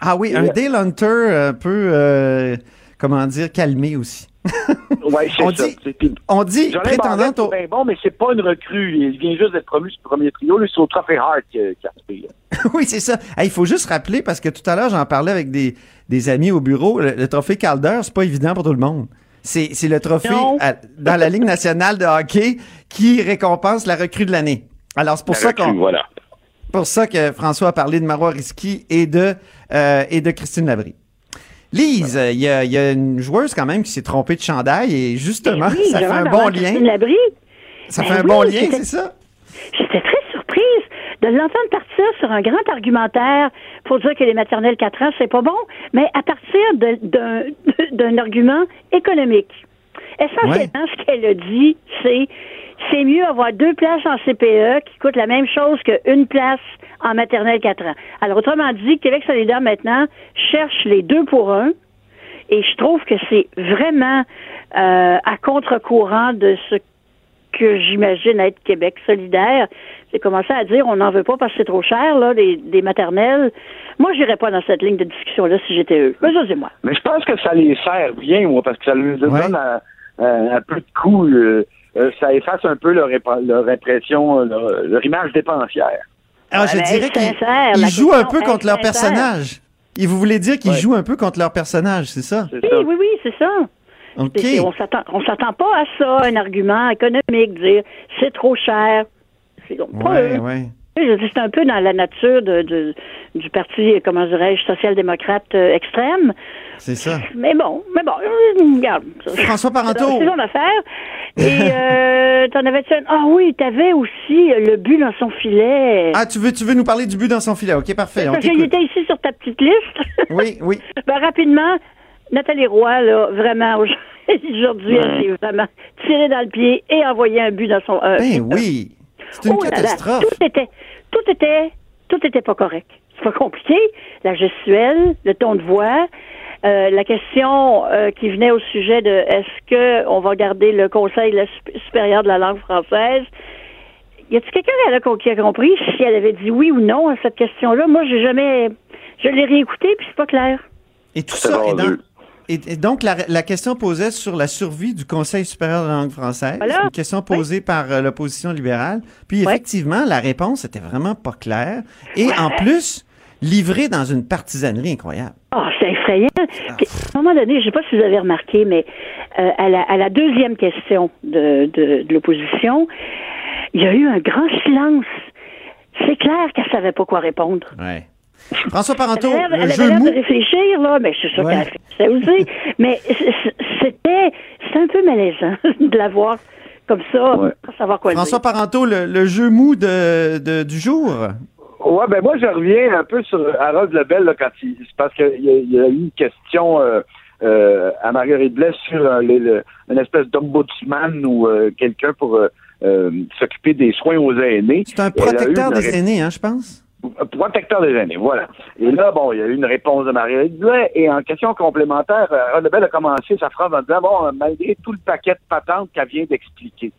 Ah oui, un Et- Dale Hunter un peu, euh, comment dire, calmé aussi. [LAUGHS] Ouais, c'est On ça. dit- puis On dit au... bien bon, mais c'est pas une recrue. Il vient juste d'être promu sur le premier trio. Lui, c'est au Trophée Hart qui a [LAUGHS] oui, c'est ça. Hey, Il faut juste rappeler, parce que tout à l'heure, j'en parlais avec des, des amis au bureau, le, le trophée Calder, c'est pas évident pour tout le monde. C'est le trophée à- dans la Ligue nationale de hockey qui récompense la recrue de l'année. Alors, c'est pour ça qu'on. Voilà. pour ça que François a parlé de Marois Risky et de, euh, et de Christine Labrie. Lise, il y, a, il y a une joueuse quand même qui s'est trompée de chandail et justement, oui, ça fait un bon Christine lien. Labrie. Ça Ben fait un oui, bon lien, c'est ça? J'étais très surprise de l'entendre partir sur un grand argumentaire pour dire que les maternelles 4 ans, c'est pas bon, mais à partir [LAUGHS] d'un argument économique. Essentiellement, ce qu'elle a dit, c'est c'est mieux avoir deux places en CPE qui coûtent la même chose qu'une place en maternelle 4 ans. Alors, autrement dit, Québec solidaire maintenant cherche les deux pour un. Et je trouve que c'est vraiment euh, à contre-courant de ce que j'imagine être Québec solidaire. J'ai commencé à dire on n'en veut pas parce que c'est trop cher, là, des, des maternelles. Moi, j'irais pas dans cette ligne de discussion-là si j'étais eux. Mais ça, c'est moi. Mais je pense que ça les sert bien, moi, parce que ça leur donne un, un- un peu de coup. euh, euh, ça efface un peu leur, impression, euh, leur, leur image dépensière. Alors, je ben, dirais qu'ils jouent un peu contre leur personnage. Et vous voulez dire qu'ils jouent un peu contre leur personnage, c'est ça? Oui, oui, oui, c'est ça. On s'attend, on s'attend pas à ça, un argument économique, dire c'est trop cher. C'est donc pas Ouais, eux. ouais. Je dis, C'est un peu dans la nature de, de- du parti, comment dirais-je, social-démocrate euh, extrême. C'est ça. Mais bon, mais bon, euh, regarde. François Parenteau. C'est son affaire. Et [LAUGHS] euh, t'en avais-tu un- Ah oui, t'avais aussi le but dans son filet. Ah, tu veux, tu veux nous parler du but dans son filet? OK, parfait. Parce qu'il était ici sur ta petite liste. [LAUGHS] Oui, oui. Ben, rapidement, Nathalie Roy, là, vraiment, aujourd'hui, elle s'est vraiment tirée dans le pied et envoyé un but dans son... euh, Ben oui. C'est une Oh là là, catastrophe. tout était, tout était, tout était pas correct. C'est pas compliqué. La gestuelle, le ton de voix, euh, la question euh, qui venait au sujet de est-ce que on va garder le Conseil de la sup- supérieur de la langue française. Y a-t-il quelqu'un là, qui a compris si elle avait dit oui ou non à cette question-là? Moi, j'ai jamais, je l'ai réécouté puis c'est pas clair. Et tout ça est dans... Et, et donc, la, la question posait sur la survie du Conseil supérieur de la langue française. Voilà. Une question posée par euh, l'opposition libérale. Puis, effectivement, la réponse était vraiment pas claire. Et en plus, livrée dans une partisanerie incroyable. Ah, c'est effrayant. Puis, à un moment donné, je sais pas si vous avez remarqué, mais euh, à, la, à la deuxième question de, de, de l'opposition, il y a eu un grand silence. C'est clair qu'elle savait pas quoi répondre. Ouais. François Parenteau, elle avait le elle jeu avait l'air mou. de réfléchir, là, mais c'est sûr Ouais. qu'elle a fait ça aussi. [LAUGHS] mais c'était, un peu malaisant [LAUGHS] de la voir comme ça, pas savoir quoi François dire. Parenteau, le, le jeu mou de, de- du jour. Ouais, ben moi, je reviens un peu sur Harold Lebel, là, quand il, parce qu'il y, y a eu une question euh, euh, à Marguerite Blais sur euh, le- le- une espèce d'ombudsman ou euh, quelqu'un pour euh, euh, s'occuper des soins aux aînés. C'est un eu protecteur des aînés, hein, je pense. Protecteur des aînés, voilà. Et là, bon, il y a eu une réponse de Marguerite Blais. Et en question complémentaire, euh, Harold Lebel a commencé sa phrase en disant, bon, malgré tout le paquet de patentes qu'elle vient d'expliquer.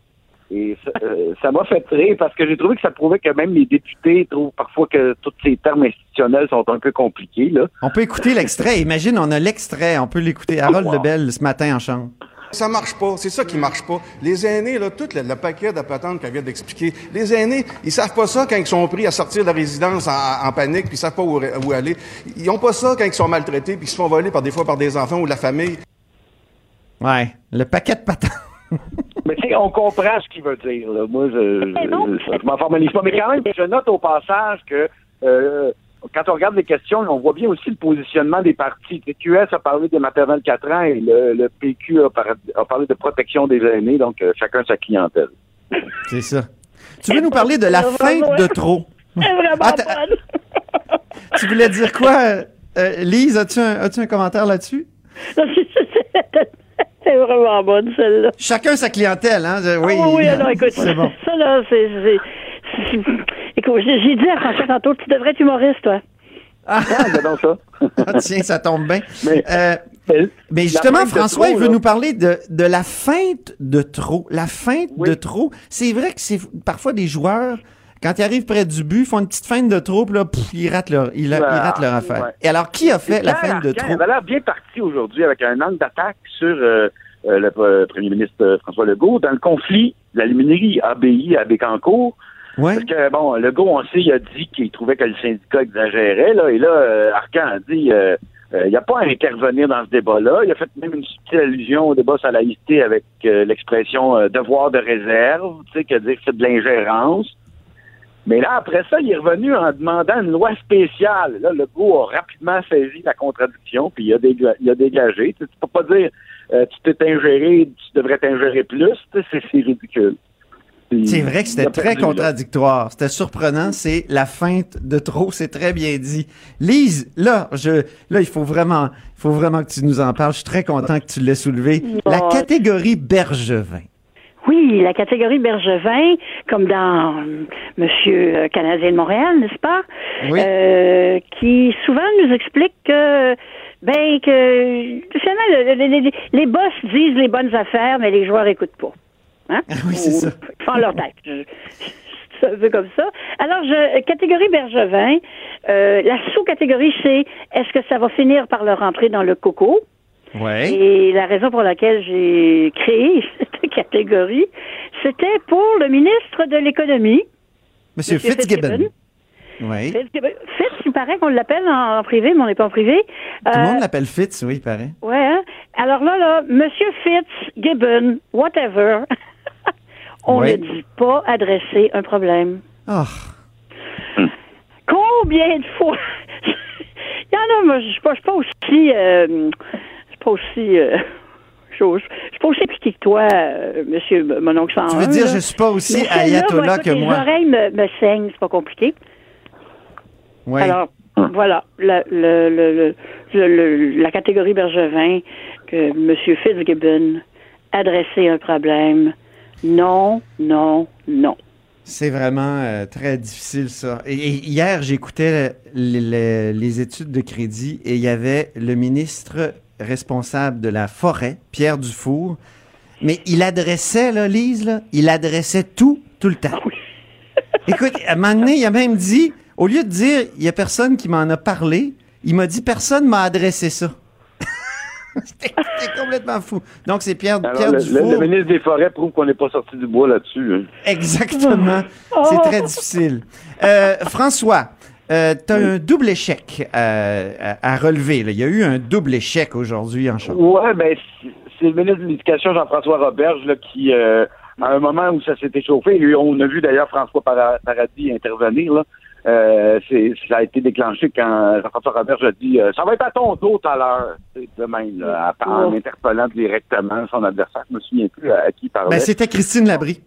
Et ça euh, [LAUGHS] ça m'a fait rire parce que j'ai trouvé que ça prouvait que même les députés trouvent parfois que tous ces termes institutionnels sont un peu compliqués, là. On peut écouter l'extrait. Imagine, on a l'extrait. On peut l'écouter. Harold Lebel, ce matin en chambre. Ça marche pas, c'est ça qui marche pas. Les aînés, là, tout le, le paquet de patentes qu'elle vient d'expliquer, les aînés, ils savent pas ça quand ils sont pris à sortir de la résidence en, en panique, puis ils savent pas où, où aller. Ils ont pas ça quand ils sont maltraités, puis ils se font voler par des fois par des enfants ou de la famille. Ouais, le paquet de patentes. [LAUGHS] Mais tu sais, on comprend ce qu'il veut dire. Là. Moi, je, je, je m'en formalise pas. Mais quand même, je note au passage que euh, quand on regarde les questions, on voit bien aussi le positionnement des partis. Le QS a parlé des maternelles 4 ans et le, le PQ a, par- a parlé de protection des aînés, donc euh, chacun sa clientèle. C'est ça. Tu veux nous parler de la feinte de trop? C'est vraiment Ah. Tu voulais dire quoi? euh, euh, Lise, as-tu un, as-tu un commentaire là-dessus? C'est vraiment bonne, celle-là. Chacun sa clientèle, hein? Oui, Ah oui, oui, alors écoute, c'est bon. ça là, c'est... [LAUGHS] Écoute, j'ai dit à François tantôt, tu devrais être humoriste, toi. Ah, donc ça. [LAUGHS] Ah, tiens, ça tombe bien. Mais, Euh, mais justement, François, trop, il veut là. nous parler de, de la feinte de trop. La feinte de trop. C'est vrai que c'est parfois des joueurs, quand ils arrivent près du but, font une petite feinte de trop, puis là, pff, ils ratent leur, ils, ils ratent leur affaire. ouais. Et alors, qui a fait la feinte de trop? avait l'air bien parti aujourd'hui avec un angle d'attaque sur euh, euh, le euh, premier ministre euh, François Legault dans le conflit de la luminerie ABI à Bécancourt. Parce que, bon, Legault, on sait, il a dit qu'il trouvait que le syndicat exagérait, là, et là, euh, Arcan a dit, euh, euh, il n'y a pas à intervenir dans ce débat-là. Il a fait même une subtile allusion au débat sur la laïcité avec euh, l'expression euh, devoir de réserve, tu sais, que dire que c'est de l'ingérence. Mais là, après ça, il est revenu en demandant une loi spéciale. Là, le goût a rapidement saisi la contradiction, puis il a, il a dégagé. Tu, peux pas dire tu t'es ingéré, tu devrais t'ingérer plus. C'est ridicule. C'est vrai que c'était très contradictoire. C'était surprenant. C'est la feinte de trop. C'est très bien dit. Lise, là, je, là, il faut vraiment, il faut vraiment que tu nous en parles. Je suis très content que tu l'aies soulevé. La catégorie Bergevin. Oui, la catégorie Bergevin, comme dans euh, Monsieur euh, Canadien de Montréal, n'est-ce pas? Oui. Euh, qui souvent nous explique que ben que finalement le- le- les, les- boss disent les bonnes affaires, mais les joueurs écoutent pas. Hein? oui, c'est ça. Ils [LAUGHS] font leur tête. Je- un peu comme ça. Alors, je, catégorie Bergevin, euh, la sous-catégorie, c'est est-ce que ça va finir par leur rentrer dans le coco? Ouais. Et la raison pour laquelle j'ai créé [LAUGHS] cette catégorie, c'était pour le ministre de l'Économie. Monsieur Monsieur Fitzgibbon. Oui. Fitzgibbon. Fitz, il paraît qu'on l'appelle en, en privé, mais on n'est pas en privé. Tout le Euh, monde l'appelle Fitz, oui, il paraît. Ouais. hein? Alors là, là, Monsieur Fitzgibbon, whatever, on Ouais. ne dit pas adresser un problème. Ah. Combien de fois? [LAUGHS] Il y en a, moi, je je suis pas aussi, euh, je suis pas aussi, euh, [LAUGHS] je je- suis pas aussi piqué que toi, euh, Monsieur mon oncle Tu 101, veux dire, là. je suis pas aussi Mais ayatollah moi, que moi. Les oreilles me, me saignent, c'est pas compliqué. Ouais. Alors, voilà, la, le, le, le- le- le- la catégorie Bergevin, que M. Fitzgibbon adressait un problème. Non, non, non. C'est vraiment euh, très difficile, ça. Et, et hier, j'écoutais le- le- les études de crédit et il y avait le ministre responsable de la forêt, Pierre Dufour. Mais il adressait, là, Lise, là, il adressait tout, tout le temps. [LAUGHS] Écoute, à un moment donné, il a même dit, au lieu de dire, il y a personne qui m'en a parlé, il m'a dit, personne m'a adressé ça. [LAUGHS] C'était complètement fou. Donc, c'est Pierre, Alors, Pierre le, Dufour. le- ministre des Forêts prouve qu'on n'est pas sorti du bois là-dessus. hein. Exactement. [LAUGHS] C'est très difficile. Euh, François, euh, tu as un double échec euh, à, à relever. là. Il y a eu un double échec aujourd'hui en chambre. Ouais, ben c'est- le ministre de l'Éducation, Jean-François Roberge, là, qui, euh, à un moment où ça s'est échauffé, et on a vu d'ailleurs François Para- Paradis intervenir, là, euh, ça a été déclenché quand Jean-François Roberge a dit euh, Ça va être à ton dos tout à l'heure, C'est de même, là, à- en interpellant directement son adversaire. Je me souviens plus à, qui il parlait. Ben, C'était Christine Labrie.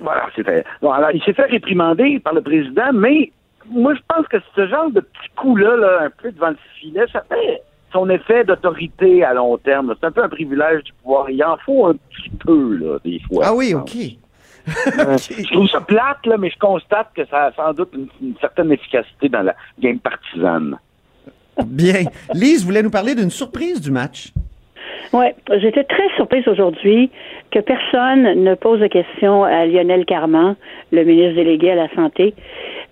Voilà, c'était. Bon, alors, il s'est fait réprimander par le président, mais moi, je pense que ce genre de petit coup-là, là, un peu devant le filet, ça fait son effet d'autorité à long terme. C'est un peu un privilège du pouvoir. Il en faut un petit peu, là, des fois. Ah oui, OK. Euh, Je trouve ça plate, là, mais je constate que ça a sans doute une, une certaine efficacité dans la game partisane. Bien. Lise voulait nous parler d'une surprise du match. Oui, j'étais très surprise aujourd'hui que personne ne pose de questions à Lionel Carman, le ministre délégué à la Santé,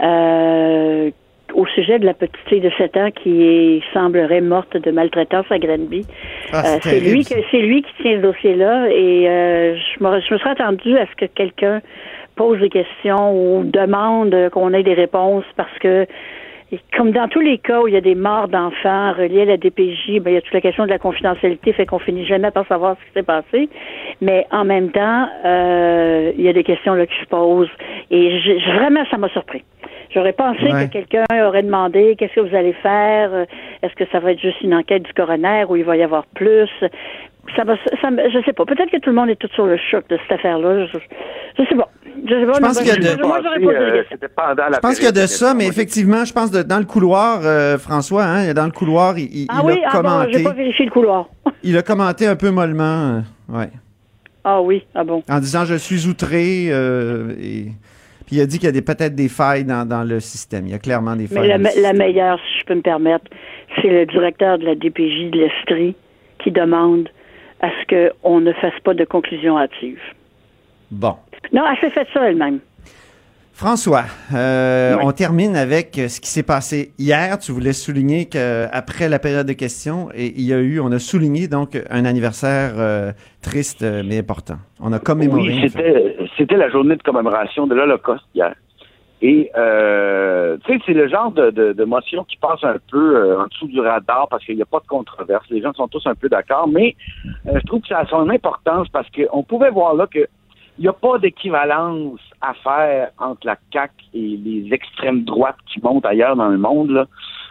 euh, au sujet de la petite fille de 7 ans qui est- semblerait morte de maltraitance à Granby. Ah, Euh, c'est lui ça. que c'est lui qui tient ce dossier-là et euh, je, me, je me serais attendue à ce que quelqu'un pose des questions ou demande qu'on ait des réponses parce que et comme dans tous les cas où il y a des morts d'enfants reliés à la DPJ, ben, il y a toute la question de la confidentialité, fait qu'on finit jamais par savoir ce qui s'est passé. Mais en même temps, euh, il y a des questions là qui se posent. Et je- vraiment, ça m'a surpris. J'aurais pensé Ouais. que quelqu'un aurait demandé qu'est-ce que vous allez faire, euh, est-ce que ça va être juste une enquête du coroner ou il va y avoir plus? Ça va, ça, me- je sais pas. Peut-être que tout le monde est tout sur le choc de cette affaire-là. Je, je sais pas. Je sais pas. Je pense qu'il y a de- moi, Euh, Je pense qu'il y a ça, mais effectivement, je pense que dans le couloir, euh, François, hein, dans le couloir, il, Ah il oui, a ah bon, commenté. j'ai pas vérifié le couloir. [LAUGHS] il a commenté un peu mollement, euh, ouais, Ah oui, ah bon. en disant je suis outré. euh, et... Puis il a dit qu'il y a des- peut-être des failles dans, dans le système. Il y a clairement des failles. Mais la, dans le la meilleure, si je peux me permettre, c'est le directeur de la DPJ de l'Estrie qui demande à ce qu'on ne fasse pas de conclusion hâtive. Bon. Non, elle s'est fait ça elle-même. François, euh, on termine avec euh, ce qui s'est passé hier. Tu voulais souligner qu'après la période de questions, et il y a eu, on a souligné donc un anniversaire euh, triste mais important. On a commémoré. Oui, c'était, c'était la journée de commémoration de l'Holocauste hier. Et, euh, tu sais, c'est le genre de, de, de motion qui passe un peu en dessous du radar parce qu'il n'y a pas de controverse. Les gens sont tous un peu d'accord, mais je trouve que ça a son importance parce qu'on pouvait voir là que n'y a pas d'équivalence affaire entre la CAQ et les extrêmes droites qui montent ailleurs dans le monde. Là.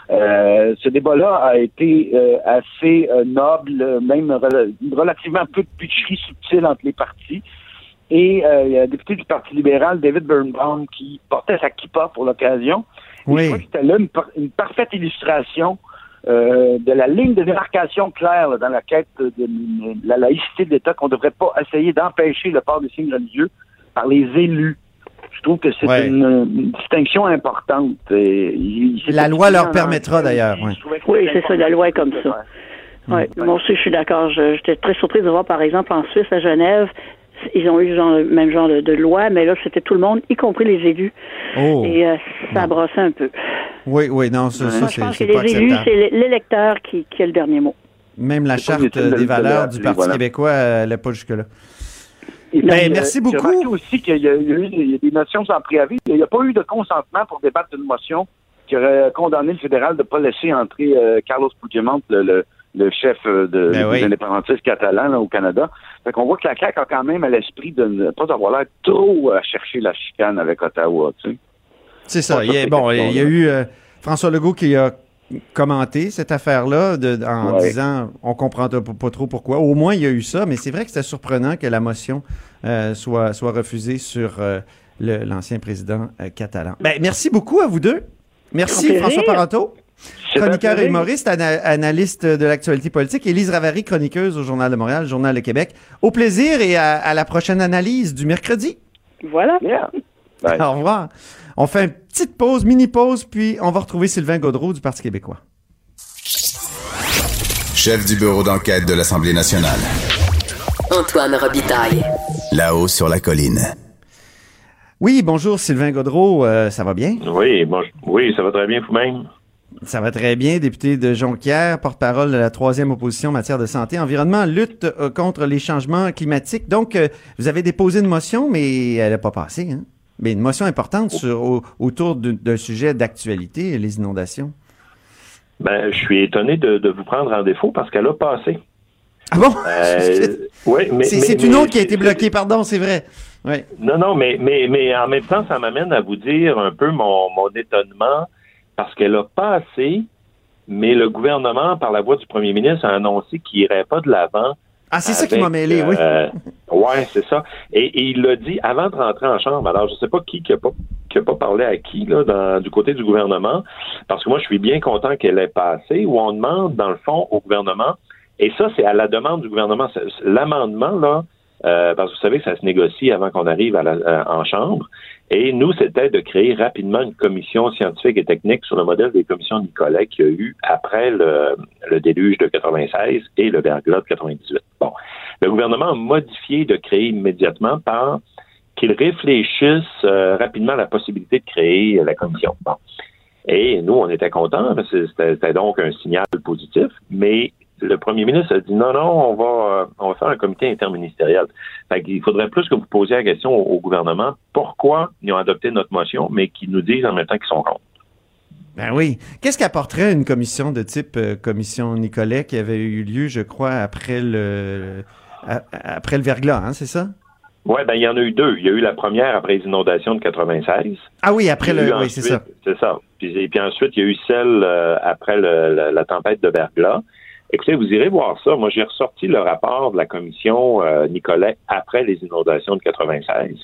Euh, ce débat-là a été euh, assez euh, noble, même rela- relativement peu de pitcherie subtile entre les partis. Et euh, il y a un député du Parti libéral, David Birnbaum, qui portait sa kippa pour l'occasion. Oui. Je crois que c'était là une, par- une parfaite illustration euh, de la ligne de démarcation claire là, dans la quête de, de la laïcité de l'État, qu'on ne devrait pas essayer d'empêcher le port des signes religieux par les élus. Je trouve que c'est Ouais. une, une distinction importante. Et il- La loi leur permettra d'ailleurs. Oui, c'est ça, la loi est comme ça. Ouais. Moi aussi, je suis d'accord. J'étais très surprise de voir, par exemple, en Suisse, à Genève, ils ont eu genre, le même genre de, de loi, mais là, c'était tout le monde, y compris les élus. Oh. Et euh, ça brossait un peu. Oui, oui, non, ça, ça, je c'est pense que c'est pas les élus, c'est l'électeur qui, qui a le dernier mot. Même la charte des de valeurs du Parti voilà. québécois, elle n'est pas jusque-là. Et Ben, puis, merci euh, beaucoup. J'ai aussi qu'il y, y a eu des motions sans préavis. Il n'y a pas eu de consentement pour débattre d'une motion qui aurait condamné le fédéral de ne pas laisser entrer euh, Carlos Puigdemont, le, le, le chef euh, de, Ben des oui. indépendantistes catalans là, au Canada. Fait qu'on voit que la CAQ a quand même à l'esprit de ne pas avoir l'air trop à chercher la chicane avec Ottawa. Tu sais. C'est ça. Il y a, bon, il y a eu euh, François Legault qui a commenté cette affaire-là en Ouais. disant on comprend pas, trop pourquoi. Au moins, il y a eu ça, mais c'est vrai que c'était surprenant que la motion euh, soit, soit refusée sur euh, l'ancien président euh, catalan. Ben, merci beaucoup à vous deux. Merci. François Parenteau. Chroniqueur et humoriste, ana- analyste de l'actualité politique. Élise Ravary, chroniqueuse au Journal de Montréal, Journal de Québec. Au plaisir et à, à la prochaine analyse du mercredi. Voilà. Yeah. [LAUGHS] Au revoir. On fait une petite pause, mini-pause, puis on va retrouver Sylvain Gaudreau du Parti québécois. Chef du bureau d'enquête de l'Assemblée nationale. Antoine Robitaille. Là-haut sur la colline. Oui, bonjour Sylvain Gaudreau, euh, ça va bien? Oui, bon, oui, ça va très bien vous-même? Ça va très bien, député de Jonquière, porte-parole de la troisième opposition en matière de santé, environnement, lutte euh, contre les changements climatiques. Donc, euh, vous avez déposé une motion, mais elle n'a pas passé. Hein? Mais une motion importante sur, au- autour d'un sujet d'actualité, les inondations. Ben, je suis étonné de, de vous prendre en défaut parce qu'elle a passé. Ah bon? Euh, [LAUGHS] ouais, mais c'est une mais autre qui a été bloquée, pardon, c'est vrai. Non, non, mais, mais, mais en même temps, ça m'amène à vous dire un peu mon, mon étonnement parce qu'elle a passé, mais le gouvernement, par la voix du premier ministre, a annoncé qu'il irait pas de l'avant. Ah, c'est ça qui m'a mêlé, oui. euh, ouais, c'est ça. Et, et il l'a dit avant de rentrer en chambre. Alors, je sais pas qui qui a pas, qui a pas parlé à qui là, dans- du côté du gouvernement, parce que moi, je suis bien content qu'elle ait passé. Où on demande, dans le fond, au gouvernement, et ça, c'est à la demande du gouvernement. L'amendement là, euh, parce que vous savez, ça se négocie avant qu'on arrive à la- euh, en chambre. Et nous, c'était de créer rapidement une commission scientifique et technique sur le modèle des commissions Nicolet qu'il y a eu après le, le déluge de 96 et le verglas de 98. Bon. Le gouvernement a modifié de créer immédiatement par qu'il réfléchisse euh, rapidement à la possibilité de créer la commission. Bon. Et nous, on était contents, que c'était donc un signal positif, mais le premier ministre a dit non, non, on va, euh, on va faire un comité interministériel. Fait qu'il faudrait plus que vous posiez la question au, au gouvernement pourquoi ils ont adopté notre motion, mais qu'ils nous disent en même temps qu'ils sont contre. Ben oui. Qu'est-ce qu'apporterait une commission de type euh, commission Nicolet qui avait eu lieu, je crois, après le après le verglas, hein, c'est ça? Oui, ben il y en a eu deux. Il y a eu la première après les inondations de 96. Ah oui, après Il le. eu Oui, c'est ensuite- ça. C'est ça. Puis, et puis ensuite, il y a eu celle euh, après le- la, la tempête de verglas. Écoutez, vous irez voir ça. Moi, j'ai ressorti le rapport de la commission euh, Nicolet après les inondations de 96.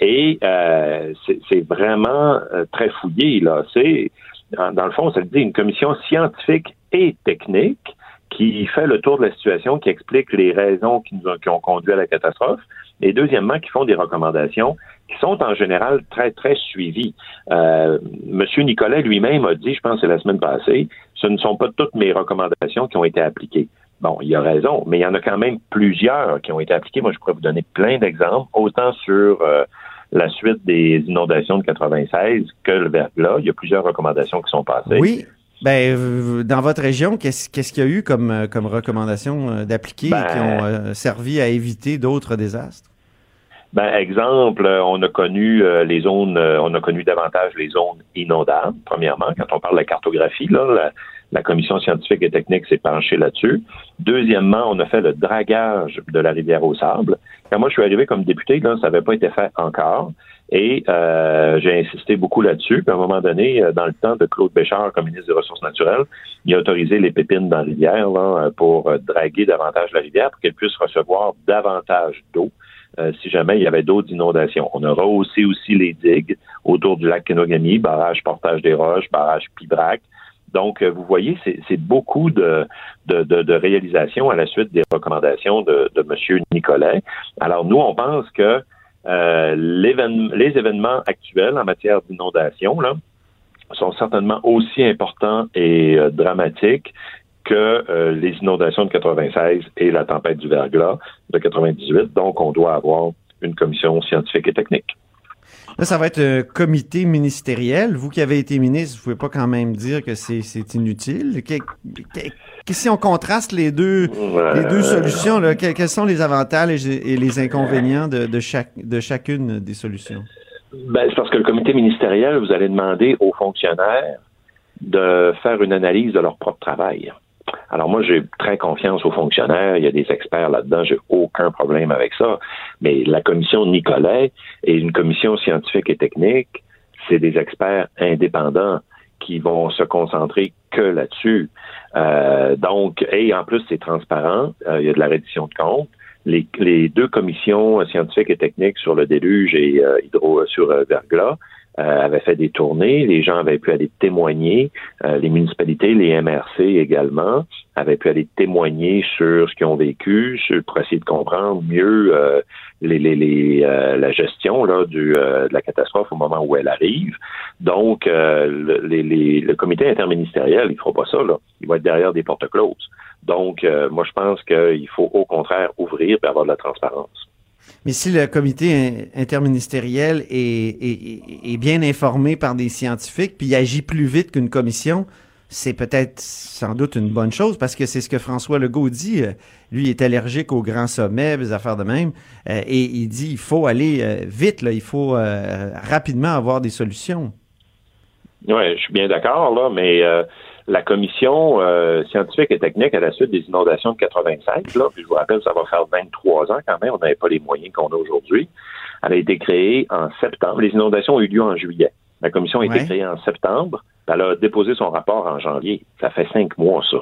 Et euh, c'est vraiment euh, très fouillé, là. C'est, dans, dans le fond, ça veut dire une commission scientifique et technique qui fait le tour de la situation, qui explique les raisons qui nous ont, qui ont conduit à la catastrophe, et deuxièmement, qui font des recommandations qui sont en général très, très suivies. Euh, Monsieur Nicolet lui-même a dit, je pense que c'est la semaine passée, ce ne sont pas toutes mes recommandations qui ont été appliquées. Bon, il a raison, mais il y en a quand même plusieurs qui ont été appliquées. Moi, je pourrais vous donner plein d'exemples, autant sur euh, la suite des inondations de 96 que le verglas. Il y a plusieurs recommandations qui sont passées. Oui. Ben, dans votre région, qu'est-ce qu'il y a eu comme, euh, comme recommandation euh, d'appliquer et qui Ben- ont euh, servi à éviter d'autres désastres? Ben, exemple, euh, on a connu euh, les zones, euh, on a connu davantage les zones inondables, premièrement, quand on parle de cartographie, là, la, La commission scientifique et technique s'est penchée là-dessus. Deuxièmement, on a fait le dragage de la rivière au sable. Quand moi je suis arrivé comme député, là, ça n'avait pas été fait encore. Et euh, j'ai insisté beaucoup là-dessus. Puis à un moment donné, dans le temps de Claude Béchard comme ministre des Ressources naturelles, il a autorisé les pépines dans la rivière là, pour draguer davantage la rivière pour qu'elle puisse recevoir davantage d'eau. Si jamais il y avait d'autres inondations. On a rehaussé aussi les digues autour du lac Kenogami, barrage Portage des Roches, barrage Pibrac. Donc, vous voyez, c'est beaucoup de, de, de, réalisations à la suite des recommandations de, de M. Nicolet. Alors, nous, on pense que euh, les événements actuels en matière d'inondation sont certainement aussi importants et euh, dramatiques que euh, les inondations de 96 et la tempête du verglas de 98. Donc, on doit avoir une commission scientifique et technique. Là, ça va être un comité ministériel. Vous qui avez été ministre, vous pouvez pas quand même dire que c'est inutile. si on contraste les deux, les deux solutions, là, quels sont les avantages et les inconvénients de, de, chaque, de chacune des solutions? Ben, c'est parce que le comité ministériel, vous allez demander aux fonctionnaires de faire une analyse de leur propre travail. Alors moi, j'ai très confiance aux fonctionnaires. Il y a des experts là-dedans. J'ai aucun problème avec ça. Mais la commission Nicolet est une commission scientifique et technique. C'est des experts indépendants qui vont se concentrer que là-dessus. Euh, donc, et en plus, c'est transparent. Euh, il y a de la reddition de comptes. Les, deux commissions scientifiques et techniques sur le déluge et euh, hydro sur Verglas euh, avaient fait des tournées, les gens avaient pu aller témoigner, euh, les municipalités, les MRC également, avaient pu aller témoigner sur ce qu'ils ont vécu, sur, pour essayer de comprendre mieux euh, les, les, les la gestion là, du, de la catastrophe au moment où elle arrive. Donc, le, les, le comité interministériel, il ne fera pas ça, là. il va être derrière des portes closes. Donc, moi, je pense qu'il faut au contraire ouvrir et avoir de la transparence. Mais si le comité interministériel est, bien informé par des scientifiques, puis il agit plus vite qu'une commission, c'est peut-être sans doute une bonne chose parce que c'est ce que François Legault dit. Euh, lui est allergique aux grands sommets, des affaires de même, euh, et il dit il faut aller euh, vite, il faut rapidement avoir des solutions. Oui, je suis bien d'accord, là, mais la commission euh, scientifique et technique à la suite des inondations de 85, là, puis je vous rappelle, ça va faire 23 ans quand même, on n'avait pas les moyens qu'on a aujourd'hui. Elle a été créée en septembre. Les inondations ont eu lieu en juillet. La commission a été créée en septembre. Elle a déposé son rapport en janvier. Ça fait cinq mois, ça.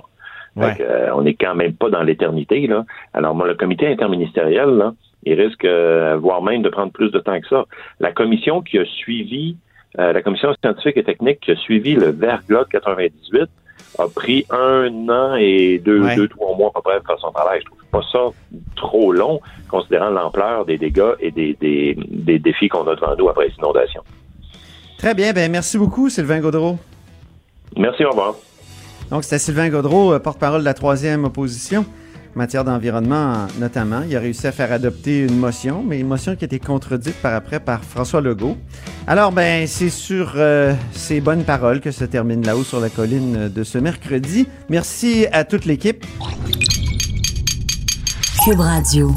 Euh, on n'est quand même pas dans l'éternité. là. Alors, moi, le comité interministériel, là, il risque, euh, voire même de prendre plus de temps que ça. La commission qui a suivi euh, la commission scientifique et technique qui a suivi le verglas 98 a pris un an et deux, deux, trois mois à peu près de faire son travail. Je trouve pas ça trop long, considérant l'ampleur des dégâts et des, des, des défis qu'on a devant nous après les inondations. Très bien. Ben, merci beaucoup, Sylvain Gaudreau. Merci, au revoir. Donc, c'était Sylvain Gaudreau, euh, porte-parole de la troisième opposition matière d'environnement notamment. Il a réussi à faire adopter une motion, mais une motion qui a été contredite par après par François Legault. Alors, ben, c'est sur euh, ces bonnes paroles que se termine là-haut sur la colline de ce mercredi. Merci à toute l'équipe. Cube Radio.